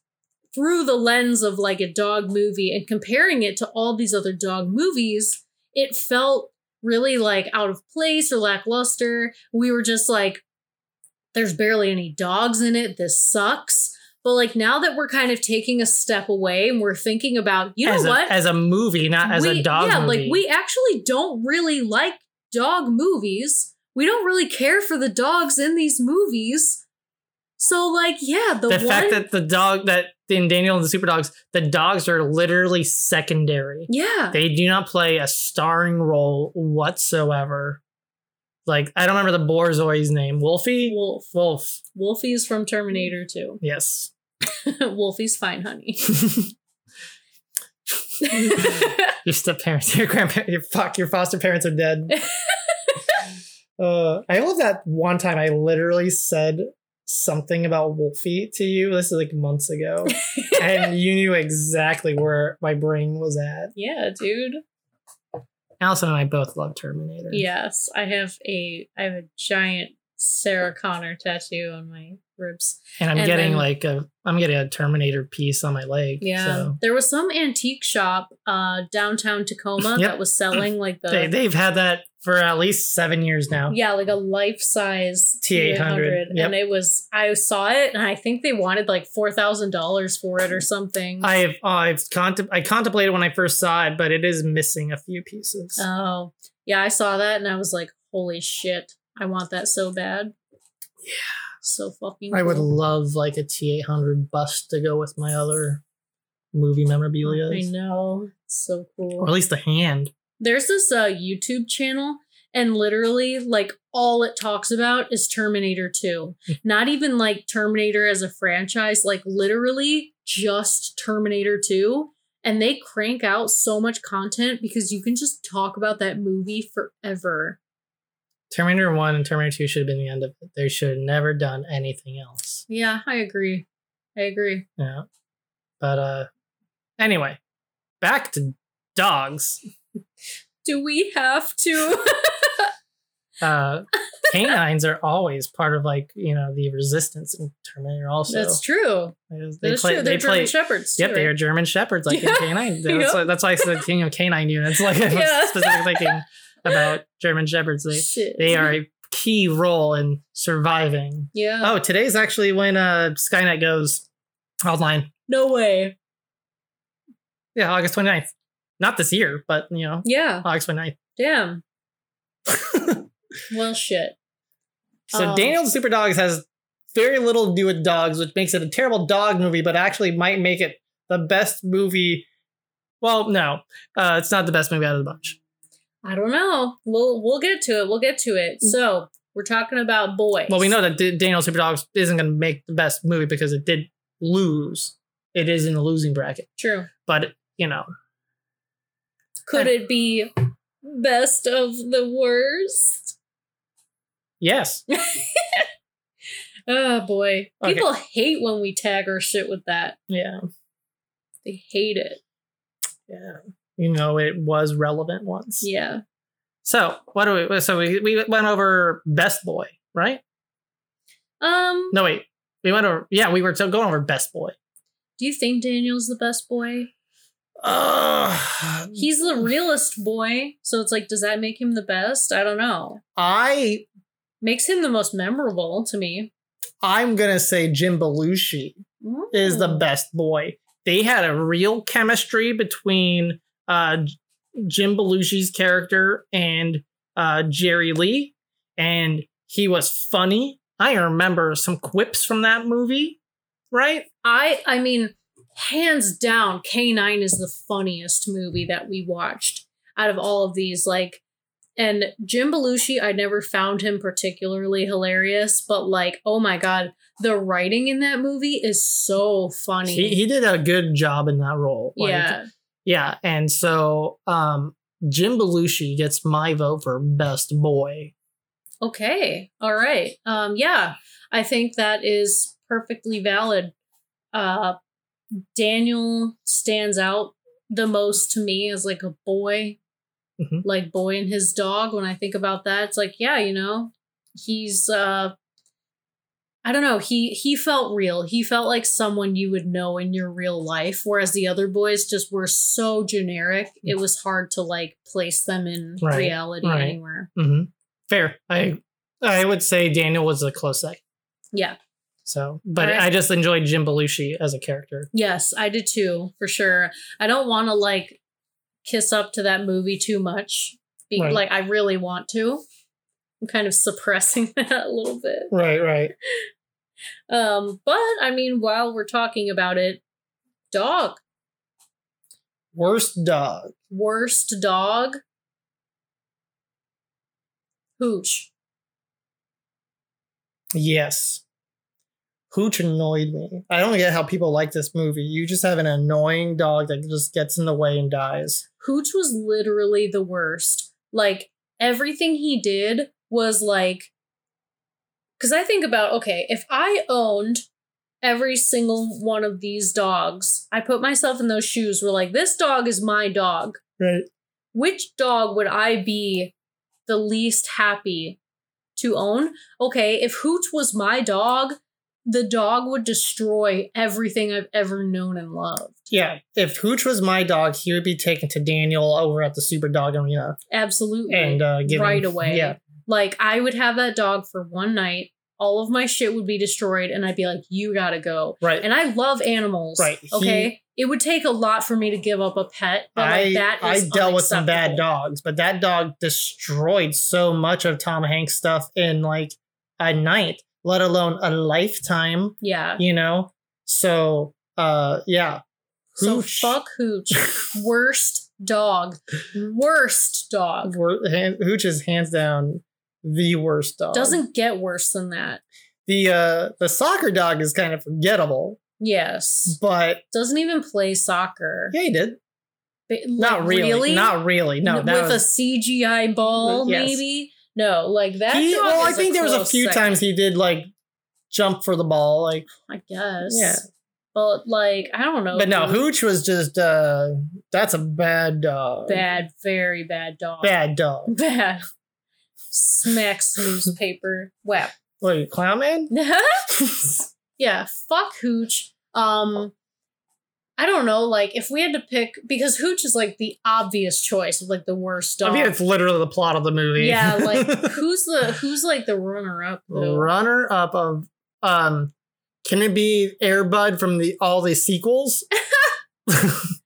through the lens of like a dog movie and comparing it to all these other dog movies, it felt really like out of place or lackluster. We were just like, there's barely any dogs in it. This sucks. But like now that we're kind of taking a step away and we're thinking about, you know as what? As a movie, not as a dog yeah, movie. like we actually don't really like dog movies. We don't really care for the dogs in these movies. So like, yeah, the, the one fact that the dog that in Daniel and the Super Dogs, the dogs are literally secondary. yeah, They do not play a starring role whatsoever. Like I don't remember the Borzoi's name. Wolfie? Wolf. Wolf. Wolfie's from Terminator 2. Yes. Wolfie's fine, honey. your step parents, your grandparents, your fuck, your foster parents are dead. uh, I love that one time I literally said something about Wolfie to you. This is like months ago, and you knew exactly where my brain was at. yeah, dude. Allison and I both love Terminator. Yes, I have a I have a giant Sarah Connor tattoo on my ribs. and I'm And getting then- like a, I'm getting a Terminator piece on my leg. Yeah. so. There was some antique shop uh downtown Tacoma Yep. that was selling like the They, they've had that for at least seven years now. yeah, like a life size T800, and it was I saw it and I think they wanted like four thousand dollars for it or something. I've oh, I've contem- I contemplated when I first saw it, but it is missing a few pieces. oh yeah, I saw that and I was like, holy shit, I want that so bad. Yeah. so fucking. I would love like a T eight hundred bust to go with my other movie memorabilia, I know, it's so cool. or at least the hand. There's this uh YouTube channel and literally like all it talks about is Terminator 2. Not even like Terminator as a franchise, like literally just Terminator 2 and they crank out so much content because you can just talk about that movie forever. Terminator One and Terminator Two should have been the end of it. They should have never done anything else. Yeah, I agree. I agree. Yeah, but uh, anyway, back to dogs. Do we have to? Uh, canines are always part of like you know the resistance in Terminator. Also, That's true. Because That is true. They're They German play. shepherds. Yep, too, they right? are German shepherds, like Yeah. in canine. That's, Yep. why, that's why I said you know canine units. Like I was Yeah. specifically thinking about German shepherds. They Shit. they are a key role in surviving. Yeah. Oh, today's actually when uh Skynet goes online. No way. Yeah, August 29th. Not this year, but you know, Yeah. August 29th. Damn. Well, shit. So Oh. Daniel Super Dogs has very little to do with dogs, which makes it a terrible dog movie, but actually might make it the best movie. Well, no, uh, it's not the best movie out of the bunch. I don't know. We'll we'll get to it. We'll get to it. So we're talking about boys. Well, we know that D- Daniel Super Dogs isn't going to make the best movie because it did lose. It is in the losing bracket, True. but you know, Could it be best of the worst? yes, Oh boy. Okay. People hate when we tag our shit with that. yeah, They hate it. yeah. You know, it was relevant once. Yeah. So what do we? So we we went over Best Boy, right? Um, No, wait. We went over. Yeah, we were going over Best Boy. do you think Daniel's the best boy? Uh, He's the realest boy, so it's like, does that make him the best? I don't know. I Makes him the most memorable to me. I'm gonna say Jim Belushi is the best boy. They had a real chemistry between uh, Jim Belushi's character and uh, Jerry Lee, and he was funny. I remember some quips from that movie, right? I I mean, hands down, K-9 is the funniest movie that we watched out of all of these. Like, and Jim Belushi, I never found him particularly hilarious, but like, oh my god, the writing in that movie is so funny. He, he did a good job in that role. Like, yeah. yeah, and so um, Jim Belushi gets my vote for best boy. Okay. All right. Um yeah, I think that is perfectly valid. Uh Daniel stands out the most to me as like a boy. Mhm. Like boy and his dog when I think about that it's like yeah, you know, he's uh I don't know, he he felt real. He felt like someone you would know in your real life whereas the other boys just were so generic. It was hard to like place them in Right, reality right. anywhere. hmm Fair. I I would say Daniel was the close second. Yeah. So, but Alright. I just enjoyed Jim Belushi as a character. Yes, I did too, for sure. I don't want to like kiss up to that movie too much. Be- Right. Like I really want to. I'm kind of suppressing that a little bit. Right, right. Um, but I mean, while we're talking about it, dog, Worst dog. worst dog, hooch. Yes. Hooch annoyed me. I don't get how people like this movie. You just have an annoying dog that just gets in the way and dies. Hooch was literally the worst. Like everything he did was like cuz I think about okay, if I owned every single one of these dogs, I put myself in those shoes where like this dog is my dog. Right. Which dog would I be the least happy to own? Okay, if Hooch was my dog, the dog would destroy everything I've ever known and loved. Yeah. If Hooch was my dog, he would be taken to Daniel over at the Super Dog Arena Absolutely. and uh, right away. Yeah. Like I would have that dog for one night. All of my shit would be destroyed, and I'd be like, "You gotta go." Right. And I love animals. Right. He- Okay. it would take a lot for me to give up a pet, but I like that I dealt with some bad dogs, but that dog destroyed so much of Tom Hanks stuff in like a night, let alone a lifetime. Yeah. You know. So, uh, yeah. So fuck Hooch. Worst dog. Worst dog. Hooch is hands down the worst dog. Doesn't get worse than that. the uh the soccer dog is kind of forgettable, Yes. but Doesn't even play soccer. yeah, he did. Ba- Not like, really. Not really. No, with was, a CGI ball, Yes. maybe. No, like that. he, well, I think there was a few second, times he did like jump for the ball, like I guess. Yeah. But like, I don't know. but no, dude. Hooch was just uh that's a bad dog. bad, very bad dog. Bad dog. Bad. Smacks newspaper. Wow. Wait, clown man? yeah, fuck Hooch. Um I don't know, like if we had to pick because Hooch is like the obvious choice of like the worst dog. I mean it's literally the plot of the movie. yeah, like who's the who's like the runner up though? runner up of um can it be Air Bud from the all the sequels?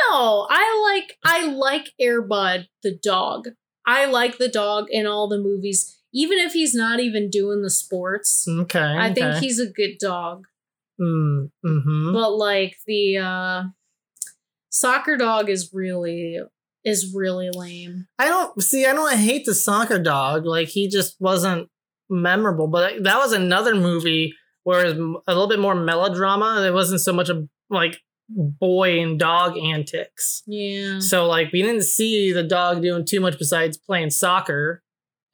No, I like I like Air Bud the dog. I like the dog in all the movies, even if he's not even doing the sports. Okay. I think he's a good dog. Mm, hmm But like the uh soccer dog is really is really lame. I don't see. I don't hate the soccer dog. Like he just wasn't memorable. But that was another movie where it was a little bit more melodrama. It wasn't so much of like boy and dog antics. Yeah. So like we didn't see the dog doing too much besides playing soccer,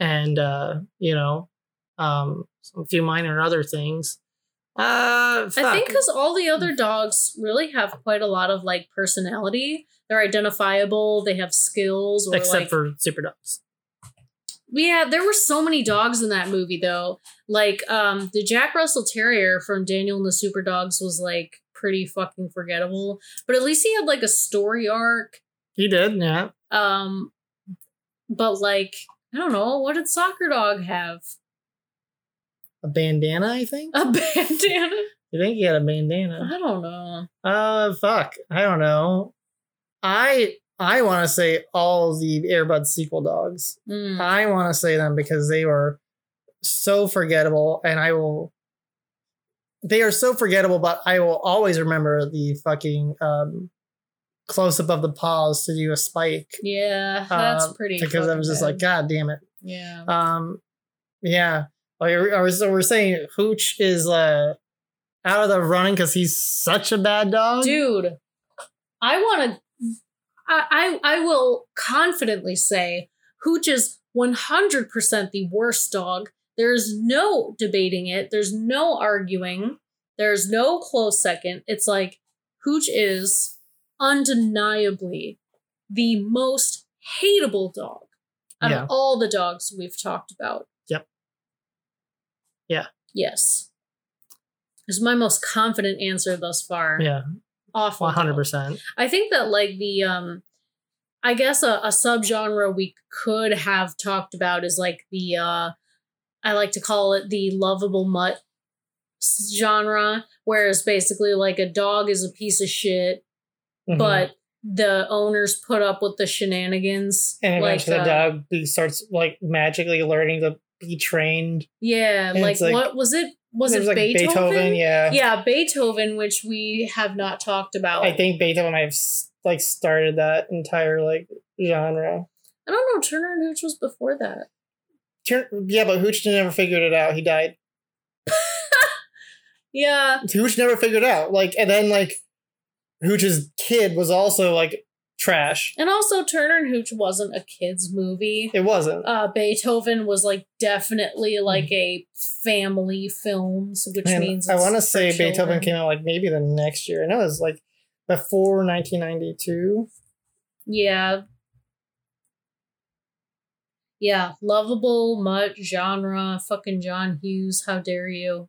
and uh, you know, um, a few minor other things. Uh, I think because all the other dogs really have quite a lot of like personality. They're identifiable. They have skills. Or except like, for super dogs. Yeah, there were so many dogs in that movie though. Like um the Jack Russell Terrier from Daniel and the Super Dogs was like pretty fucking forgettable. But at least he had like a story arc. He did, yeah. Um but like I don't know, what did Soccer Dog have? A bandana, I think. A bandana? I think he had a bandana. I don't know. Uh, fuck. I don't know. I I want to say all the Air Bud sequel dogs. Mm. I want to say them because they were so forgettable, and I will. They are so forgettable, but I will always remember the fucking um, close up of the paws to do a spike Yeah, that's uh, pretty because I was just like, God damn it. Yeah. Um, yeah. Like, so we're saying Hooch is uh out of the running because he's such a bad dog. dude i want to I, I i will confidently say hooch is 100% the worst dog there's no debating it there's no arguing there's no close second it's like hooch is undeniably the most hateable dog out Yeah. of all the dogs we've talked about. Yeah. yes is my most confident answer thus far Yeah, awful one hundred dog. percent. I think that like the um I guess a, a subgenre we could have talked about is like the uh I like to call it the lovable mutt genre, whereas basically like a dog is a piece of shit, Mhm. but the owners put up with the shenanigans. and like, eventually uh, the dog starts like magically learning to be trained. Yeah, like, like- what was it? Was it like Beethoven? Yeah. Yeah, Beethoven, which we have not talked about. I think Beethoven might have like started that entire like genre. I don't know. Turner and Hooch was before that. Turn- Yeah, but Hooch never figured it out. He died. Yeah, Hooch never figured it out. Like, and then like Hooch's kid was also like trash. and also Turner and Hooch wasn't a kids movie. It wasn't. Uh, Beethoven was like definitely like a family films, which And means I want to say Beethoven came out like maybe the next year. I know it was like before 1992. Yeah. Yeah, lovable, mutt, genre, fucking John Hughes, how dare you?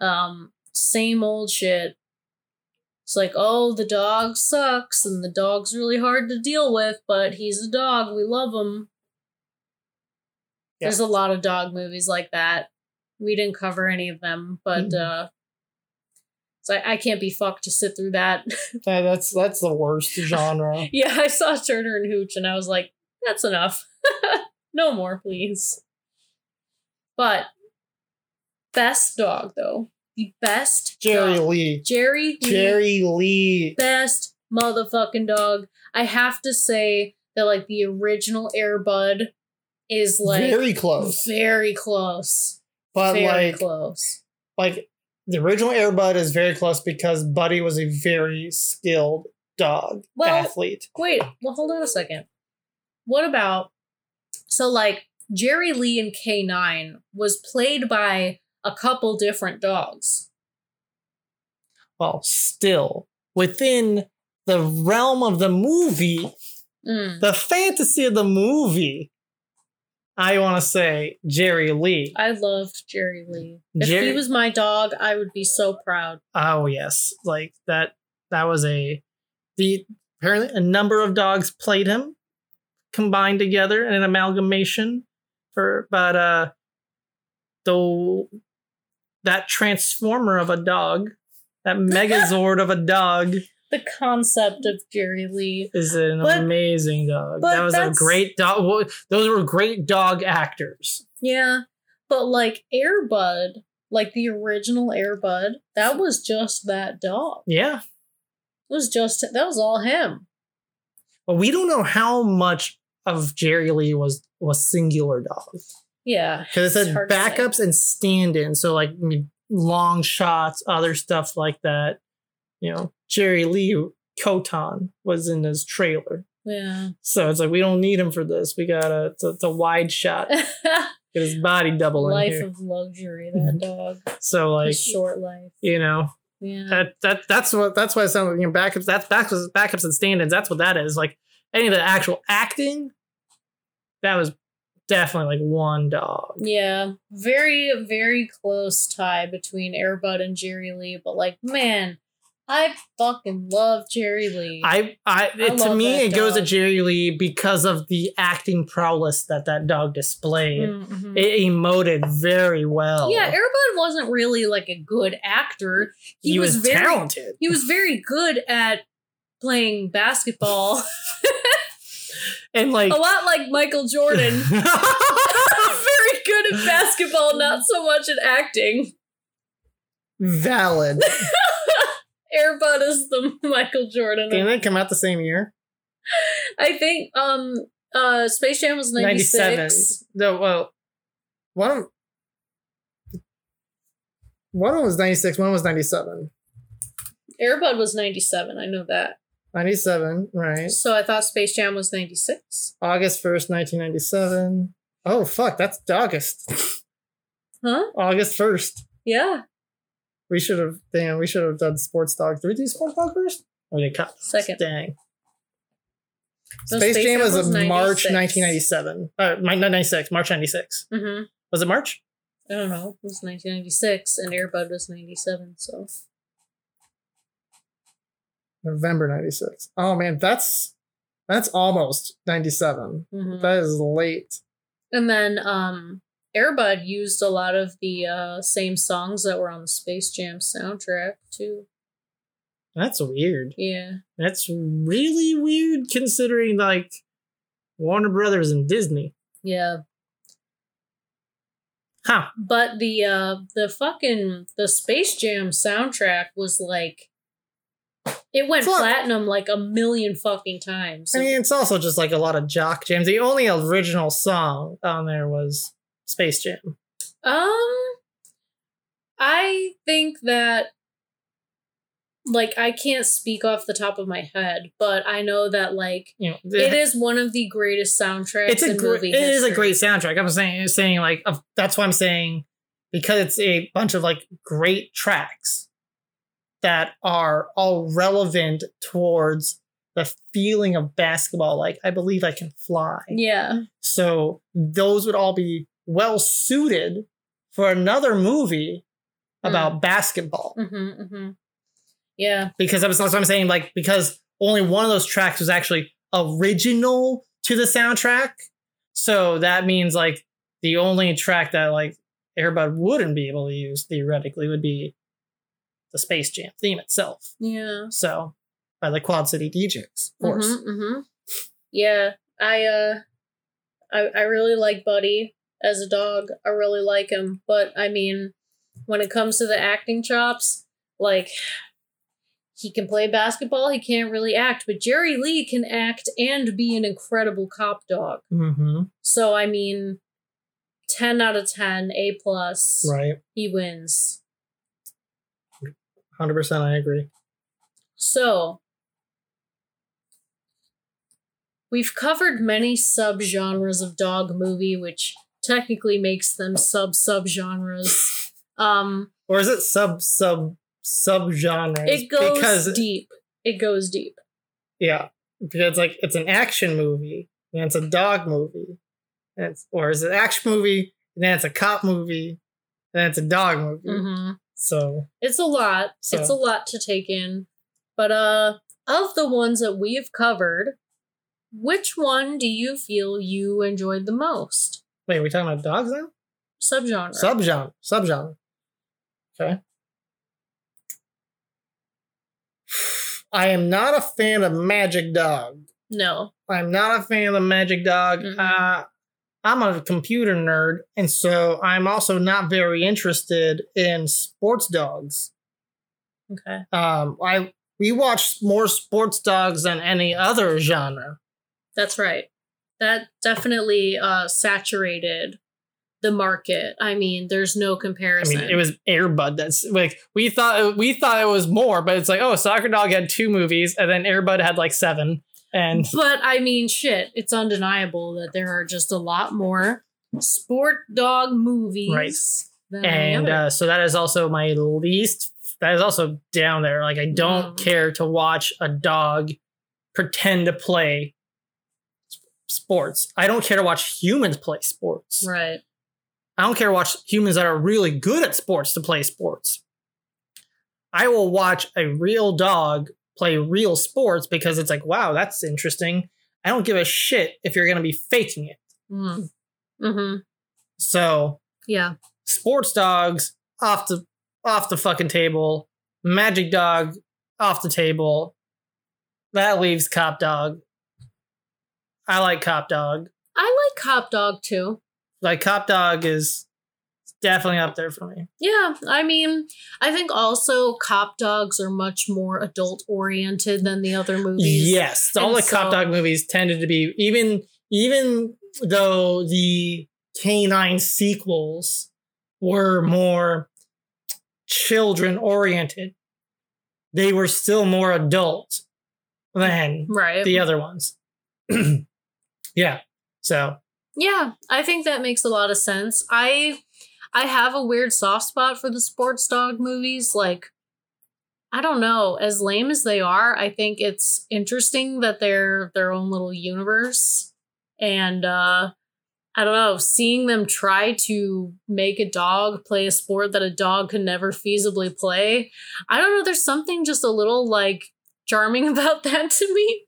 Um, same old shit. It's like, oh, the dog sucks and the dog's really hard to deal with, but he's a dog. We love him. Yeah. There's a lot of dog movies like that. We didn't cover any of them, but Mhm. uh so I, I can't be fucked to sit through that. That- that's that's the worst genre. Yeah, I saw Turner and Hooch and I was like, that's enough. no more, please. But best dog though. The best Jerry dog. Lee. Jerry Lee, Jerry Lee. best motherfucking dog. I have to say that like the original Air Bud is like very close. very close. But very like close. like the original Air Bud is very close because Buddy was a very skilled dog Well- athlete. Wait, well hold on a second. What about so like Jerry Lee in K-9 was played by a couple different dogs. Well, still within the realm of the movie, Mm. the fantasy of the movie. I want to say Jerry Lee. I loved Jerry Lee. If Jerry- he was my dog, I would be so proud. Oh yes, like that. That was a the apparently a number of dogs played him, combined together in an amalgamation for. But uh, though that transformer of a dog, that Megazord of a dog, The concept of Jerry Lee. is an But- amazing dog. That was a great dog. Those were great dog actors. Yeah. But like Air Bud, like the original Air Bud, that was just that dog. Yeah, It was just that was all him. but we don't know how much of Jerry Lee was was singular dog. Yeah. because it said hard to say. backups and stand-ins so like I mean, long shots other stuff like that you know jerry lee kotan was in his trailer Yeah. so it's like we don't need him for this we got a it's a, it's a wide shot get his body double in life of luxury, that mm-hmm. dog. so like His short life. you know Yeah. that that that's what that's why it sounds like you know backups that's backups backups and stand-ins that's what that is like any of the actual acting that was definitely like one dog Yeah, very, very close tie between Air Bud and Jerry Lee, but like, man, I fucking love Jerry Lee. I, I, it, to me, it goes to. Jerry Lee because of the acting prowess that that dog displayed. Mhm. It emoted very well. yeah, Air Bud wasn't really like a good actor. he, was, very, talented. He was very good at playing basketball, and like, a lot like Michael Jordan. very good at basketball, not so much at acting. valid. Air Bud is the Michael Jordan. Didn't they come out the same year? I think um uh Space Jam was 96. No, well, one. One was 96, one was 97. Air Bud was 97, I know that. 97, right. So I thought Space Jam was 96. August 1st, 1997. Oh, fuck, that's August. Huh? August 1st. Yeah. We should have, damn, we should have done Sports Dog. Did we do Sports Dog first? Or they cut? Second. Dang. So Space, Jam was, was March 1997. Uh, not 96, March 96. Mm-hmm. Was it March? I don't know. It was 1996 and Air Bud was 97, so. November 96. Oh man, that's that's almost 97. Mhm. That is late. And then um Air Bud used a lot of the uh, same songs that were on the Space Jam soundtrack too. That's weird. Yeah. That's really weird considering like Warner Brothers and Disney. Yeah. Huh. But the uh the fucking the Space Jam soundtrack was like it went platinum like a million fucking times. I mean, it's also just like a lot of jock jams. The only original song on there was Space Jam. Um, I think that, like, I can't speak off the top of my head, but I know that, like, You know, it is one of the greatest soundtracks it's a in gr- movie it is a great soundtrack. I'm saying saying like that's why I'm saying because it's a bunch of like great tracks that are all relevant towards the feeling of basketball. Like I believe I can fly. Yeah. So those would all be well suited for another movie about basketball. Mm-hmm, mm-hmm. Yeah. Because that's what I'm saying, like, because only one of those tracks was actually original to the soundtrack. So that means like the only track that like Air Bud wouldn't be able to use theoretically would be the Space Jam theme itself. Yeah. So by the Quad City DJs, of course. Mm-hmm, mm-hmm. Yeah. I uh I I really like Buddy as a dog. I really like him. But I mean, when it comes to the acting chops, like he can play basketball, he can't really act, but Jerry Lee can act and be an incredible cop dog. Mm-hmm. So I mean 10 out of 10, A plus. Right. He wins. 100% I agree. So, we've covered many subgenres of dog movie, which technically makes them sub subgenres. Um, Or is it sub sub sub genres? it goes because deep. It goes deep. Yeah, because it's like it's an action movie, and it's a dog movie, and it's, or is it an action movie, and then it's a cop movie, and then it's a dog movie. hmm So It's a lot. So- It's a lot to take in. But uh, of the ones that we have covered, which one do you feel you enjoyed the most? wait, are we talking about dogs now? Subgenre. Subgenre, subgenre. Okay. I am not a fan of Magic Dog. no. I'm not a fan of Magic Dog. Mm-mm. Uh, I'm a computer nerd, and so I'm also not very interested in sports dogs. Okay. Um, I we watch more sports dogs than any other genre. That's right. That definitely uh saturated the market. I mean, there's no I comparison. mean, it was Air Bud. That's like we thought we thought it was more, but it's like oh, Soccer Dog had two movies, and then Air Bud had like seven. And but I mean, shit, it's undeniable that there are just a lot more sport dog movies Right. and uh, so that is also my least. That is also down there. Like I don't Mm. care to watch a dog pretend to play sports. I don't care to watch humans play sports. right. I don't care to watch humans that are really good at sports to play sports. I will watch a real dog play real sports because it's like, wow, that's interesting. I don't give a shit if you're going to be faking it. Mm. hmm So, Yeah. sports dogs off the off the fucking table. Magic dog off the table. That leaves cop dog. I like cop dog. I like Cop Dog too. Like cop dog is definitely up there for me. Yeah, I mean, I think also cop dogs are much more adult oriented than the other movies. Yes, all And the cop dog movies tended to be even even though the K-9 sequels were more children oriented, they were still more adult than Right. the other ones. yeah. So Yeah, I think that makes a lot of sense. I I have a weird soft spot for the sports dog movies. Like, I don't know, as lame as they are, I think it's interesting that they're their own little universe. And uh I don't know, seeing them try to make a dog play a sport that a dog could never feasibly play. I don't know, there's something just a little like charming about that to me.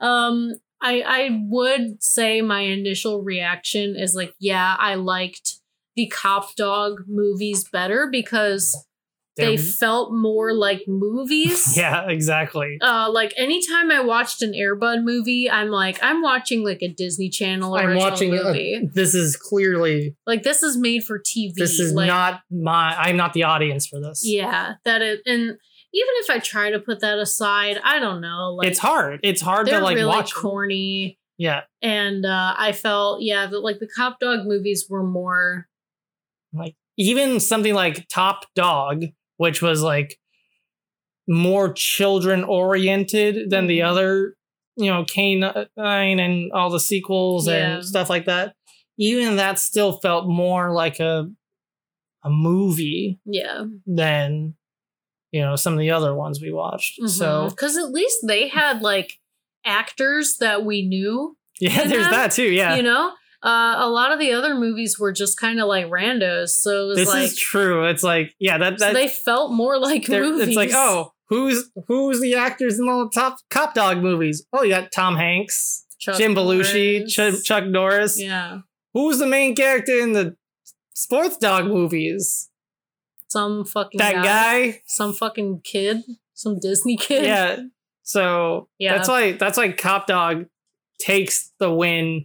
Um I I would say my initial reaction is like, yeah, I liked the Cop Dog movies better because they felt more like movies. yeah, exactly. Uh, like anytime I watched an Air Bud movie, I'm like, I'm watching like a Disney Channel I'm watching a, this is clearly like this is made for TV. this is like, not my I'm not the audience for this. Yeah, that is, and even if I try to put that aside, I don't know. Like it's hard. It's hard to like really watch. corny, yeah. and uh, I felt yeah that like the Cop Dog movies were more Like even something like Top Dog, which was like more children oriented than the Mhm. other, you know, K-9 and all the sequels Yeah. and stuff like that. Even that still felt more like a a movie yeah. than you know some of the other ones we watched. So because at least they had like actors that we knew. yeah, there's them, that too. Yeah, You know, uh, a lot of the other movies were just kind of like randos, so it was this like is true. It's like yeah, that so they felt more like movies. it's like oh, who's who's the actors in all the top cop dog movies? Oh, you got Tom Hanks, Chuck Jim Belushi. Ch- Chuck Norris. Yeah, Who's the main character in the sports dog movies? some fucking That guy. some fucking kid, some Disney kid. Yeah. So Yeah. that's why that's why Cop Dog takes the win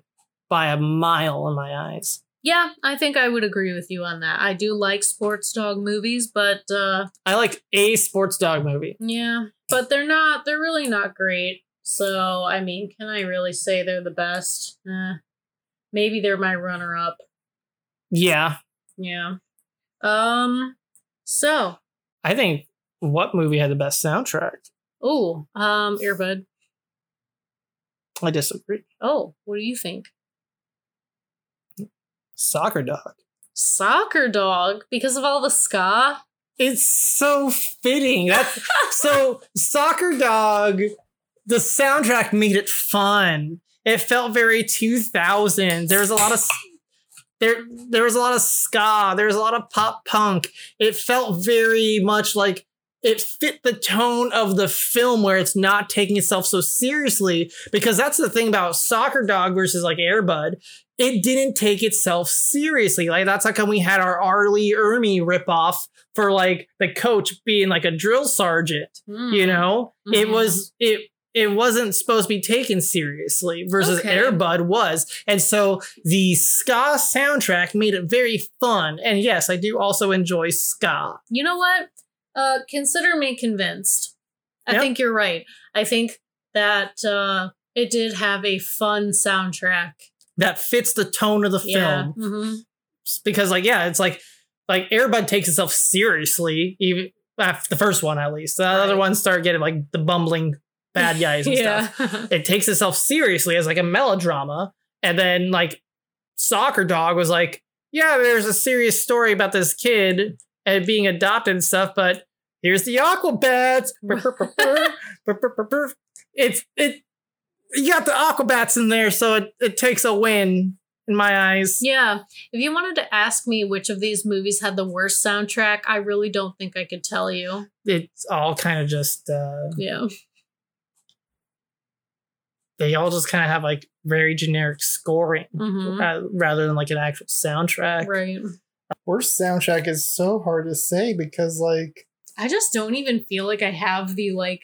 by a mile in my eyes. Yeah, I think I would agree with you on that. I do like sports dog movies, but uh I like a sports dog movie. yeah, but they're not they're really not great. So, I mean, can I really say they're the best? Eh, maybe they're my runner up. Yeah. Yeah. Um so, I think what movie had the best soundtrack? oh, um Air Bud. I disagree. Oh, what do you think? Soccer Dog. Soccer dog because of all the ska? It's so fitting. That's so Soccer Dog. The soundtrack made it fun. It felt very 2000. There's a lot of there. There was a lot of ska. There was a lot of pop punk. It felt very much like it fit the tone of the film where it's not taking itself so seriously. Because that's the thing about Soccer Dog versus like Air Bud. It didn't take itself seriously. Like that's how come we had our R. Lee Ermey ripoff for like the coach being like a drill sergeant. Hmm. You know, it Mhm. was it. It wasn't supposed to be taken seriously versus Okay. Air Bud was. And so the ska soundtrack made it very fun. And yes, I do also enjoy ska. You know what? Uh consider me convinced. I Yeah. think you're right. I think that uh it did have a fun soundtrack. That fits the tone of the Yeah. film. hmm Because like, yeah, it's like like Air Bud takes itself seriously, even the first one at least. The other ones start getting like the bumbling bad guys and stuff. it takes itself seriously as like a melodrama and then like soccer dog was like yeah there's a serious story about this kid and being adopted and stuff but here's the aquabats it's it you got the aquabats in there so it, it takes a win in my eyes yeah. If you wanted to ask me which of these movies had the worst soundtrack, I really don't think I could tell you. it's all kind of just uh Yeah. they all just kind of have like very generic scoring hmm uh, rather than like an actual soundtrack Right. worst soundtrack is so hard to say because like I just don't even feel like I have the like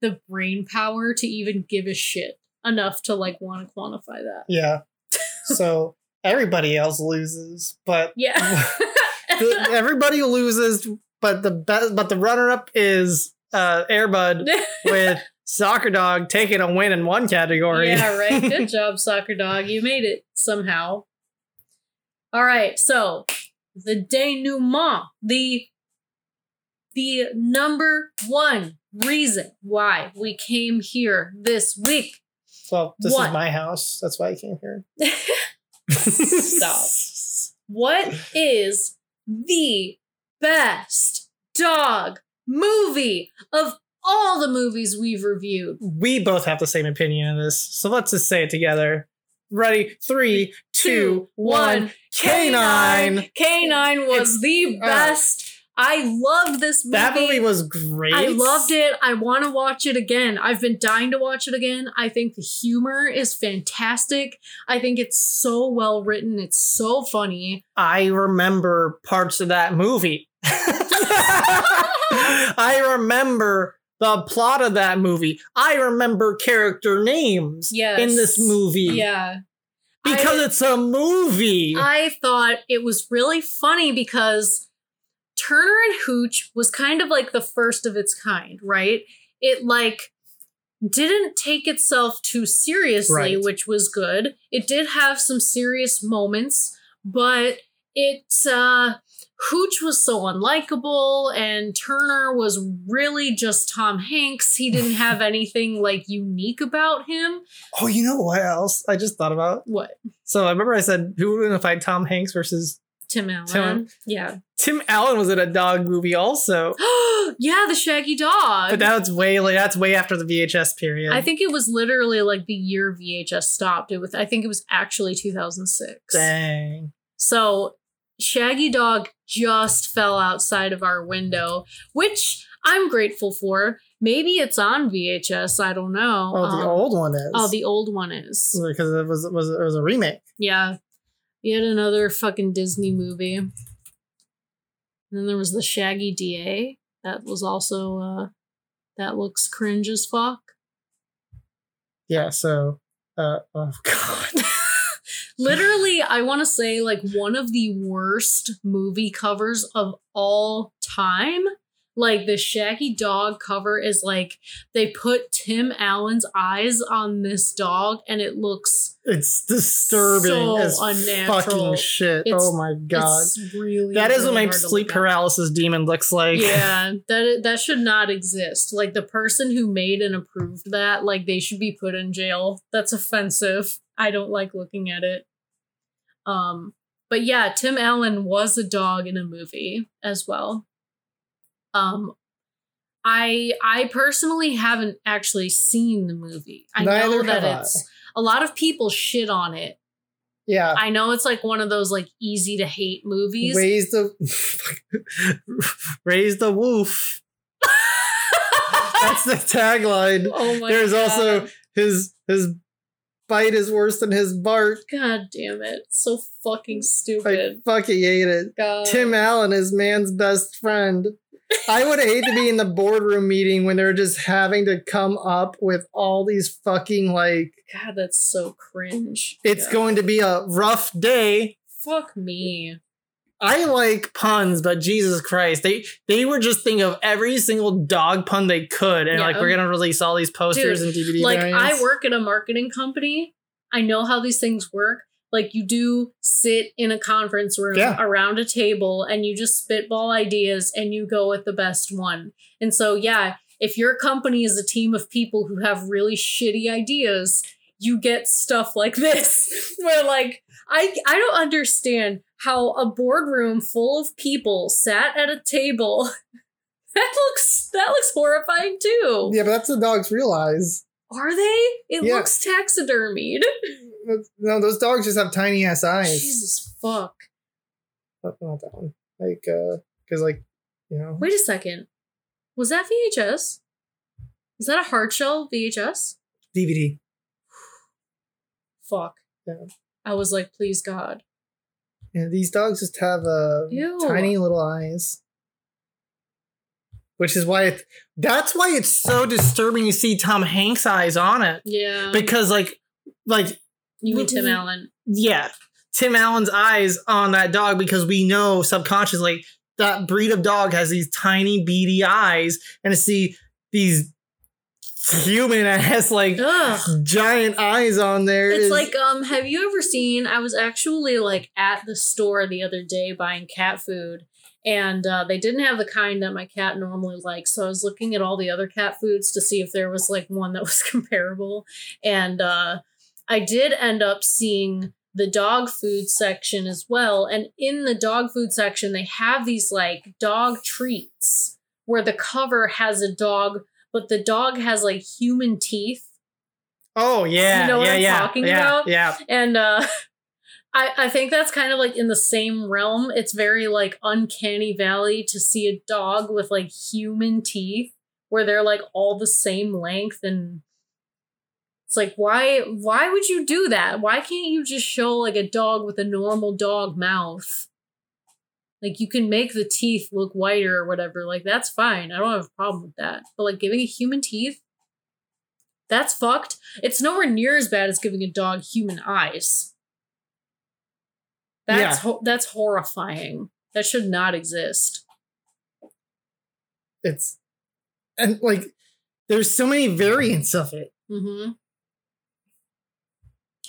the brain power to even give a shit enough to like want to quantify that. yeah so everybody else loses but Yeah. the, everybody loses but the best but the runner up is uh airbud with soccer dog taking a win in one category yeah, right. Good job, soccer dog. You made it somehow. All right, so the denouement, the the number one reason why we came here this week. Well this What? is my house that's why i came here Stop. What is the best dog movie of all the movies we've reviewed? we both have the same opinion on this so let's just say it together ready three two one K-9. K-9 was the Uh, best. I love this movie. That movie was great. I loved it. I want to watch it again. I've been dying to watch it again. I think the humor is fantastic. I think it's so well written. It's so funny. I remember parts of that movie. I remember the plot of that movie. I remember character names Yes. in this movie. Yeah. Because I- it's a movie. I thought it was really funny because Turner and Hooch was kind of like the first of its kind, right? It like didn't take itself too seriously, Right. which was good. It did have some serious moments, but it uh Hooch was so unlikable and Turner was really just Tom Hanks. He didn't have anything like unique about him. oh, you know what else I just thought about? What? So I remember I said, who would win to fight Tom Hanks versus Tim Allen. Tim- Yeah. Tim Allen was in a dog movie also. yeah, the Shaggy Dog. But that's way that's way after the VHS period. I think it was literally like the year VHS stopped. It was I think it was actually 2006. Dang. So Shaggy Dog just fell outside of our window, which I'm grateful for. Maybe it's on VHS. I don't know. Oh, the Um, old one is. Oh, the old one is. because it was it was it was a remake. Yeah. Yet another fucking Disney movie. And then there was the Shaggy DA. That was also uh that looks cringe as fuck. Yeah. So, uh, oh god. Literally, I want to say like one of the worst movie covers of all time. Like the Shaggy Dog cover is like they put Tim Allen's eyes on this dog and it looks It's disturbing So as unnatural. fucking shit. It's- oh my god. it's really That is really what my sleep at. paralysis demon looks like. yeah, that that should not exist. Like the person who made and approved that, like they should be put in jail. That's offensive. I don't like looking at it. Um, but yeah, Tim Allen was a dog in a movie as well. Um, I I personally haven't actually seen the movie. I know that it's a lot of people shit on it. Yeah. I know it's like one of those like easy to hate movies. Raise the raise the woof. That's the tagline. oh my There's God. also his his bite is worse than his bark. God damn it. So fucking stupid. I fucking hate it. God. Tim Allen is man's best friend. I would hate to be in the boardroom meeting when they're just having to come up with all these fucking like God, that's so cringe. it's going to be a rough day. Fuck me. I like puns, but Jesus Christ, they they were just thinking of every single dog pun they could, and like we're gonna release all these posters and DVD Like, variants. I work at a marketing company. I know how these things work. Like, you do sit in a conference room Yeah. around a table and you just spitball ideas and you go with the best one. And so, yeah, if your company is a team of people who have really shitty ideas, you get stuff like this where like I I don't understand how a boardroom full of people sat at a table that looks that looks horrifying too. yeah, but that's the dog's real eyes. Are they? It Yeah. looks taxidermied. No, those dogs just have tiny ass eyes. Jesus fuck. Not, not that one. Like, uh, because like, you know, Wait a second. Was that VHS? Is that a hard shell VHS? DVD. Fuck. Yeah. I was like, please God. Yeah, these dogs just have uh, Ew. tiny little eyes. Which is why it. That's why it's so disturbing to see Tom Hanks' eyes on it Yeah. because, like, like you mean Tim Allen? yeah, Tim Allen's eyes on that dog because we know subconsciously that breed of dog has these tiny beady eyes, and to see these human ass like Ugh. giant eyes on there It's is- like, um, have you ever seen? I was actually like at the store the other day buying cat food, and uh, they didn't have the kind that my cat normally likes. So I was looking at all the other cat foods to see if there was like one that was comparable, and uh, I did end up seeing the dog food section as well. And in the dog food section, they have these like dog treats where the cover has a dog, but the dog has like human teeth. oh yeah, You know what yeah, I'm yeah, talking yeah, about? yeah. And uh I, I think that's kind of like in the same realm. It's very like uncanny valley to see a dog with like human teeth where they're like all the same length and it's like why why would you do that? Why can't you just show like a dog with a normal dog mouth? Like you can make the teeth look whiter or whatever. Like that's fine. I don't have a problem with that. But like giving a human teeth, that's fucked. It's nowhere near as bad as giving a dog human eyes. That's Yeah. ho- that's horrifying. That should not exist. It's and like there's so many variants of it. Mm-hmm.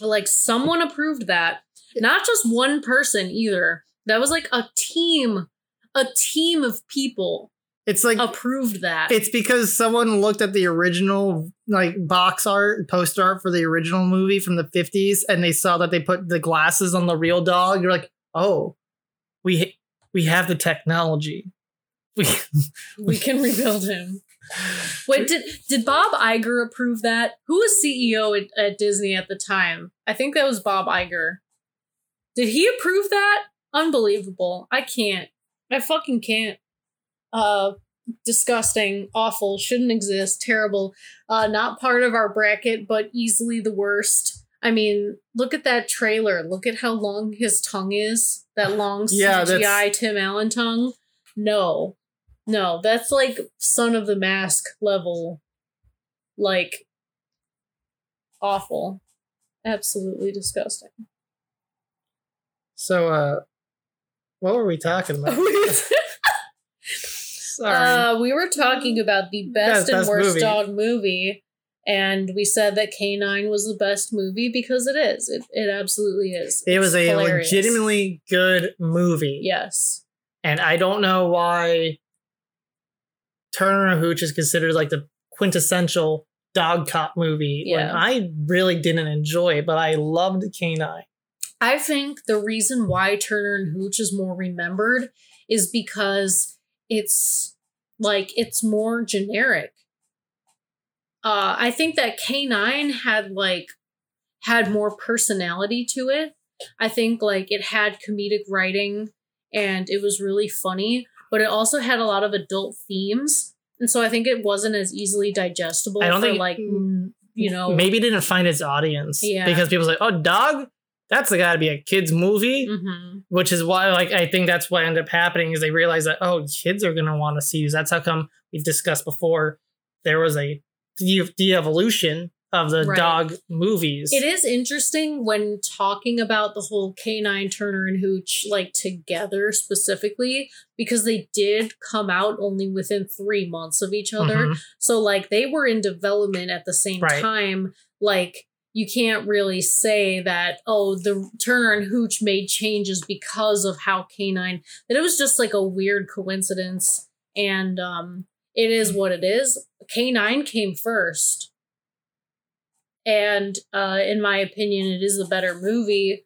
Like someone approved that. Not just one person either. That was like a team, a team of people It's like approved that. it's because someone looked at the original like box art, poster art for the original movie from the 50s and they saw that they put the glasses on the real dog. You're like, "Oh, we we have the technology." We we can rebuild him. Wait, did did Bob Iger approve that? Who was CEO at, at Disney at the time? I think that was Bob Iger. Did he approve that? Unbelievable. I can't. I fucking can't. Uh disgusting, awful, shouldn't exist, terrible. Uh not part of our bracket, but easily the worst. I mean, look at that trailer. Look at how long his tongue is. That long Yeah, CGI Tim Allen tongue. No. No, that's like Son of the Mask level. Like awful. Absolutely disgusting. So uh what were we talking about? Sorry. uh, we were talking about the best Best- and best worst movie. dog movie, and we said that K9 was the best movie because it is. It, it absolutely is. it was It's a hilarious. legitimately good movie. Yes. And I don't know why Turner and Hooch is considered like the quintessential dog cop movie. Yeah. I really didn't enjoy it, but I loved K-9. I think the reason why Turner and Hooch is more remembered is because it's like it's more generic. Uh, I think that K9 had like had more personality to it. I think like it had comedic writing and it was really funny, but it also had a lot of adult themes. And so I think it wasn't as easily digestible I don't for think- like you know Maybe it didn't find its audience. Yeah. Because people say, oh, dog? That's got to be a kid's movie. mhm. Which is why, like, I think that's what ended up happening is they realized that, oh, kids are going to want to see these. That's how come we've discussed before there was a de- de-evolution of the Right. dog movies. It is interesting when talking about the whole K9 Turner and Hooch like together specifically because they did come out only within 3 months of each other. Mhm. So like they were in development at the same Right. time like you can't really say that oh the Turner and Hooch made changes because of how K9 that it was just like a weird coincidence and um it is what it is. K9 came first and uh, in my opinion, it is a better movie.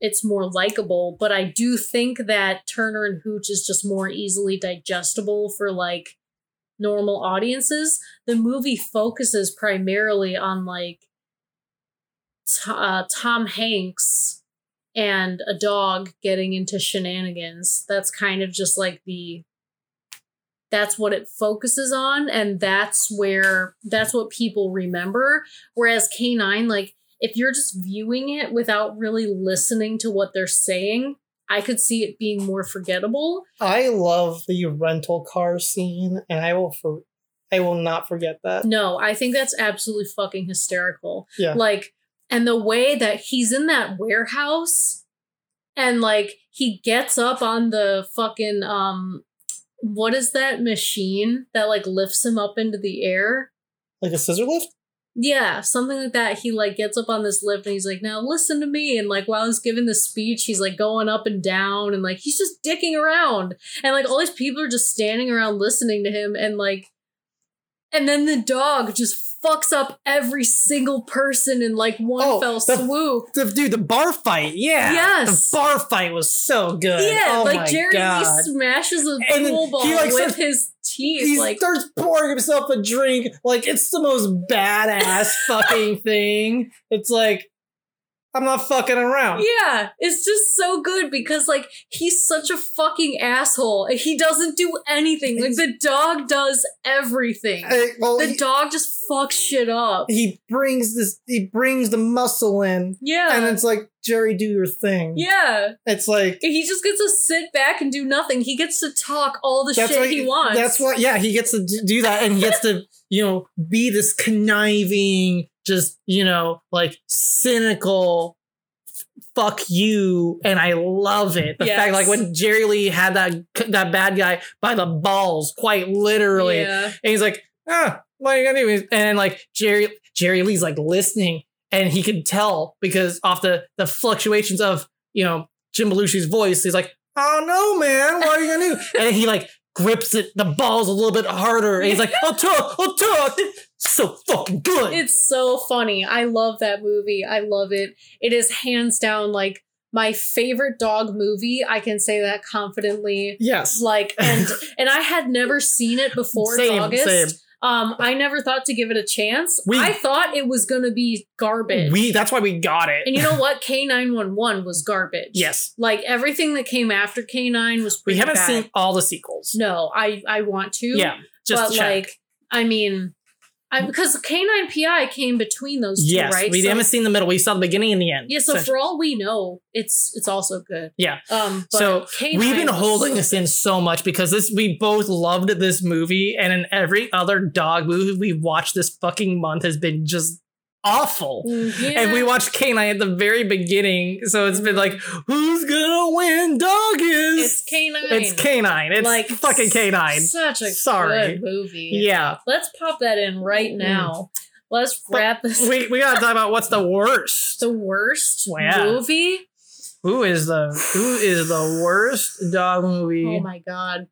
It's more likable, but I do think that Turner and Hooch is just more easily digestible for like normal audiences. The movie focuses primarily on like uh, Tom Hanks and a dog getting into shenanigans. That's kind of just like the that's what it focuses on and that's where that's what people remember whereas K9 like if you're just viewing it without really listening to what they're saying I could see it being more forgettable I love the rental car scene, and I will for I will not forget that. no I think that's absolutely fucking hysterical Yeah. like and the way that he's in that warehouse and like he gets up on the fucking um what is that machine that like lifts him up into the air Like a scissor lift? Yeah, something like that. He like gets up on this lift and he's like, "Now listen to me." And like while he's giving the speech, he's like going up and down and like he's just dicking around. And like all these people are just standing around listening to him and like and then the dog just fucks up every single person in like one Oh, fell the- swoop. The, dude, the bar fight. Yeah. Yes. The bar fight was so good. Yeah, oh like Jerry God. Lee smashes a And pool he, ball like, with starts- his teeth. he like starts pouring himself a drink. Like it's the most badass fucking thing. It's like I'm not fucking around. Yeah, it's just so good because like he's such a fucking asshole and he doesn't do anything. Like the dog does everything. Hey, well, The he, dog just fucks shit up. he brings this. He brings the muscle in, Yeah. and it's like Jerry, do your thing. yeah. It's like He just gets to sit back and do nothing. He gets to talk all the shit what he wants. That's what. Yeah, he gets to do that, and he gets to you know be this conniving, just you know like cynical. Fuck you, and I love it. The fact, like when Jerry Lee had that that bad guy by the balls, quite literally, Yeah. And he's like, ah, what are you gonna do? And then like Jerry Jerry Lee's like listening, and he could tell because off the the fluctuations of you know Jim Belushi's voice, he's like, oh no, man, what are you gonna do? and he like grips it the balls a little bit harder, and he's like, oh talk, oh talk, so fucking good. It's so funny. I love that movie. I love it. It is hands down like my favorite dog movie. I can say that confidently. yes, Like and and I had never seen it before Same, August. same. Um, I never thought to give it a chance. We- I thought it was gonna be garbage. we that's why we got it. and you know what? K nine one one was garbage. yes, Like everything that came after K nine was we haven't bad. seen all the sequels. No, I I want to. Yeah, just but check. like I mean, I because K nine PI came between those two, yes, right? we So- haven't seen the middle. We saw the beginning and the end. Yeah, so for all we know, it's it's also good. Yeah. Um. But So, K9 We've been holding this in so much because this we both loved this movie, and in every other dog movie we've watched this fucking month has been just awful. Mm, Yeah. And we watched K-9 at the very beginning, so it's been like, who's gonna win? Dog is. It's K nine. It's K-9. It's like fucking K-9. Such a Sorry. good movie. Yeah, Let's pop that in right now. Let's But wrap this. we we gotta talk about what's the worst. the worst Yeah. movie. Who is the who is the worst dog movie? Oh my god.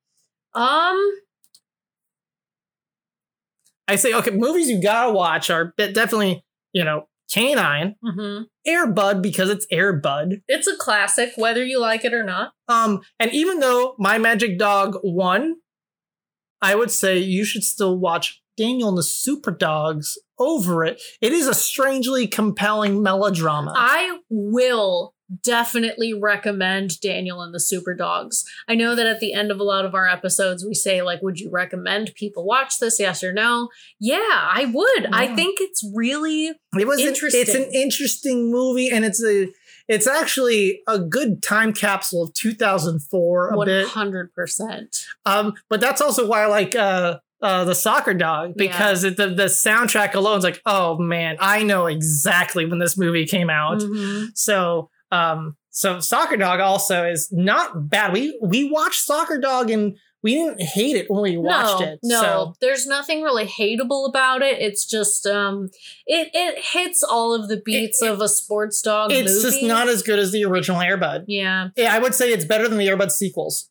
Um. I say okay, movies you gotta watch are definitely you know K-9, mhm. Air Bud because it's Air Bud. It's a classic, whether you like it or not. Um, and even though My Magic Dog won, I would say you should still watch Daniel and the Super Dogs over it. It is a strangely compelling melodrama. I will definitely recommend Daniel and the Super Dogs. I know that at the end of a lot of our episodes, we say, like, would you recommend people watch this? Yes or no? Yeah, I would. I think it's really it was an, interesting. it's an interesting movie, and it's a it's actually a good time capsule of 2004 a one bit. hundred percent. Um, but that's also why I like uh uh the soccer dog because it, the the soundtrack alone is like, oh man, I know exactly when this movie came out. Mm-hmm. So um so soccer dog also is not bad. We we watched soccer dog and we didn't hate it when we watched no, it. No, So there's nothing really hateable about it. It's just um, it it hits all of the beats It- of a sports dog. it's movie. just not as good as the original Air Bud. Yeah. Yeah, I would say it's better than the Air Bud sequels.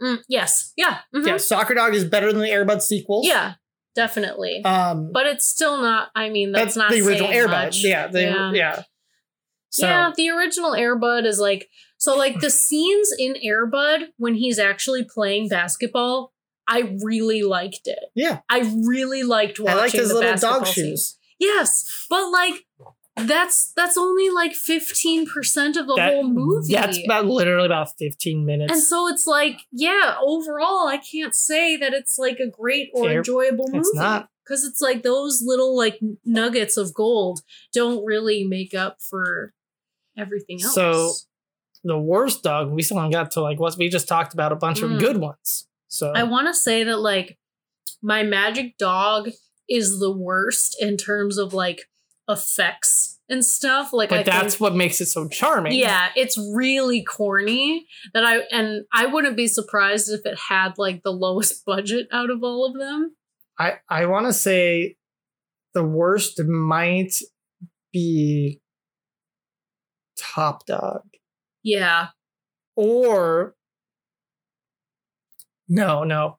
Mm, yes. Yeah. mhm. Yeah, Soccer Dog is better than the Air Bud sequels. Yeah. Definitely. Um but it's still not. I mean, that's, that's, not the original Air Bud. Yeah, the, Yeah. yeah. So yeah, the original Air Bud is like so like the scenes in Air Bud when he's actually playing basketball, I really liked it. Yeah. I really liked watching I like his the little basketball dog shoes. Yes, but like that's that's only like 15% of the That- whole movie. That's about literally about 15 minutes. and so it's like, yeah, overall I can't say that it's like a great or Air- enjoyable movie. it's not. Cuz it's like those little like nuggets of gold don't really make up for everything else. So, the worst dog, we still haven't got to like what we just talked about a bunch Mm. of good ones. So I want to say that like my magic dog is the worst in terms of like effects and stuff. Like, but I that's think, what makes it so charming. yeah, it's really corny. That I and I wouldn't be surprised if it had like the lowest budget out of all of them. I I want to say the worst might be Top Dog Yeah, or no no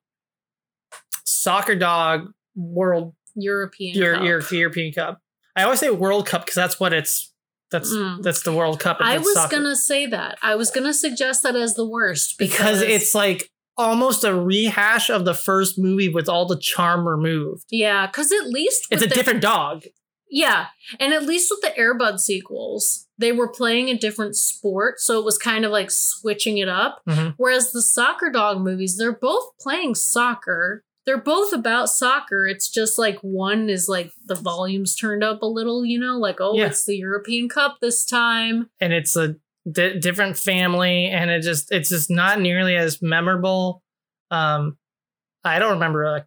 Soccer Dog World European. your, Cup. your European Cup. I always say World Cup because that's what it's that's Mm. that's the World Cup. I was soccer. gonna say that. I was gonna suggest that as the worst because it's like almost a rehash of the first movie with all the charm removed. yeah, because at least It's a the- different dog. Yeah, and at least with the Air Bud sequels, they were playing a different sport, so it was kind of like switching it up. Mhm. Whereas the soccer dog movies, they're both playing soccer. They're both about soccer. It's just like one is like the volumes turned up a little, you know, like oh, Yeah. it's the European Cup this time. and it's a different family and it just it's just not nearly as memorable um i don't remember a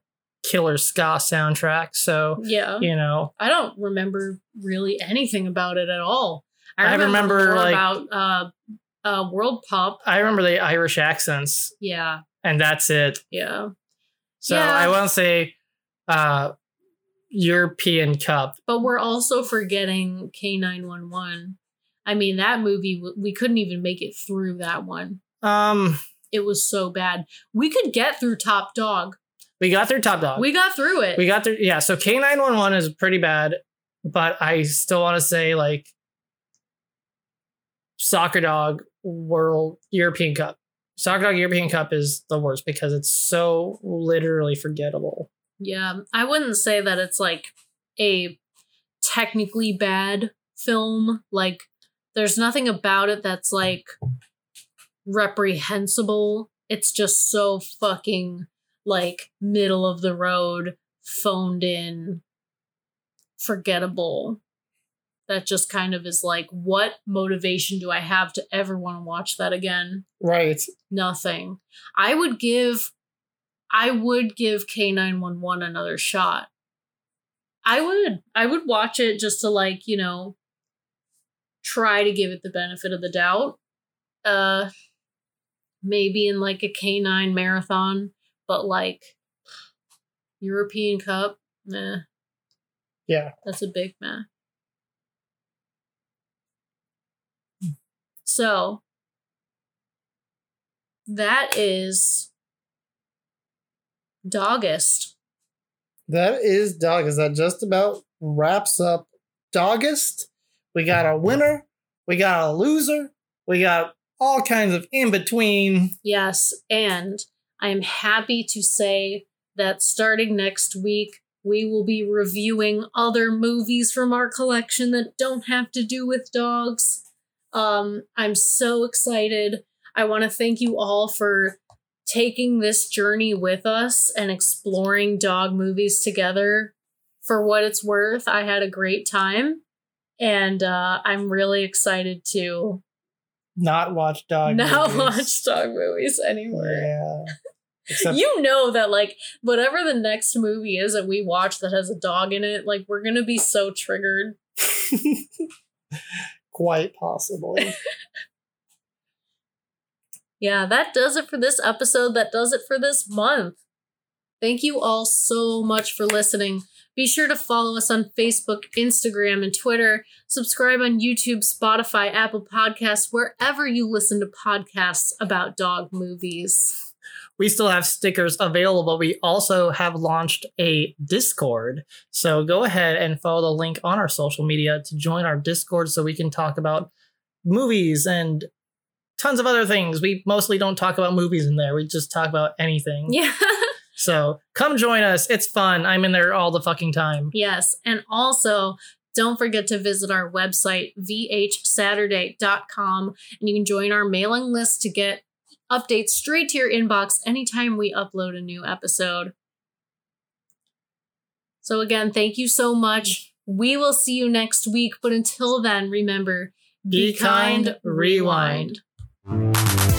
killer ska soundtrack so Yeah, you know I don't remember really anything about it at all. I I remember, remember, like- about uh, uh, World Pop. i remember the irish accents Yeah, and that's it yeah. so Yeah. i won't say uh european cup But we're also forgetting K911. I mean, that movie, we couldn't even make it through that one. um It was so bad. We could get through Top Dog. We got through top dog We got through it. we got through yeah so k911 is pretty bad but i still want to say like soccer dog world european cup soccer dog european cup is the worst because it's so literally forgettable yeah, I wouldn't say that it's like a technically bad film. Like, there's nothing about it that's like reprehensible. It's just so fucking like middle of the road, phoned in, forgettable. That just kind of is like, what motivation do I have to ever want to watch that again? right Nothing. I would give I would give K911 another shot. I would. I would watch it just to like, you know, try to give it the benefit of the doubt. Uh maybe in like a K9 marathon, but like European Cup, nah, yeah. That's a big meh. Hmm. So that is Dawgust. that is Dawgust that just about wraps up Dawgust we got a winner we got a loser we got all kinds of in between Yes, and I am happy to say that starting next week, we will be reviewing other movies from our collection that don't have to do with dogs. Um, I'm so excited. I want to thank you all for taking this journey with us and exploring dog movies together. For what it's worth, I had a great time. And uh, I'm really excited to not watch dog not movies. watch dog movies anymore. yeah except you know that like whatever the next movie is that we watch that has a dog in it, like we're gonna be so triggered. quite possibly Yeah, that does it for this episode. That does it for this month. Thank you all so much for listening. Be sure to follow us on Facebook, Instagram, and Twitter. Subscribe on YouTube, Spotify, Apple Podcasts, wherever you listen to podcasts about dog movies. We still have stickers available. We also have launched a Discord. So go ahead and follow the link on our social media to join our Discord so we can talk about movies and tons of other things. We mostly don't talk about movies in there. We just talk about anything. Yeah. So come join us. It's fun. I'm in there all the fucking time. Yes. And also, don't forget to visit our website, vhsaturday.com, and you can join our mailing list to get updates straight to your inbox anytime we upload a new episode. So, again, thank you so much. We will see you next week. But until then, remember Be kind, rewind. rewind.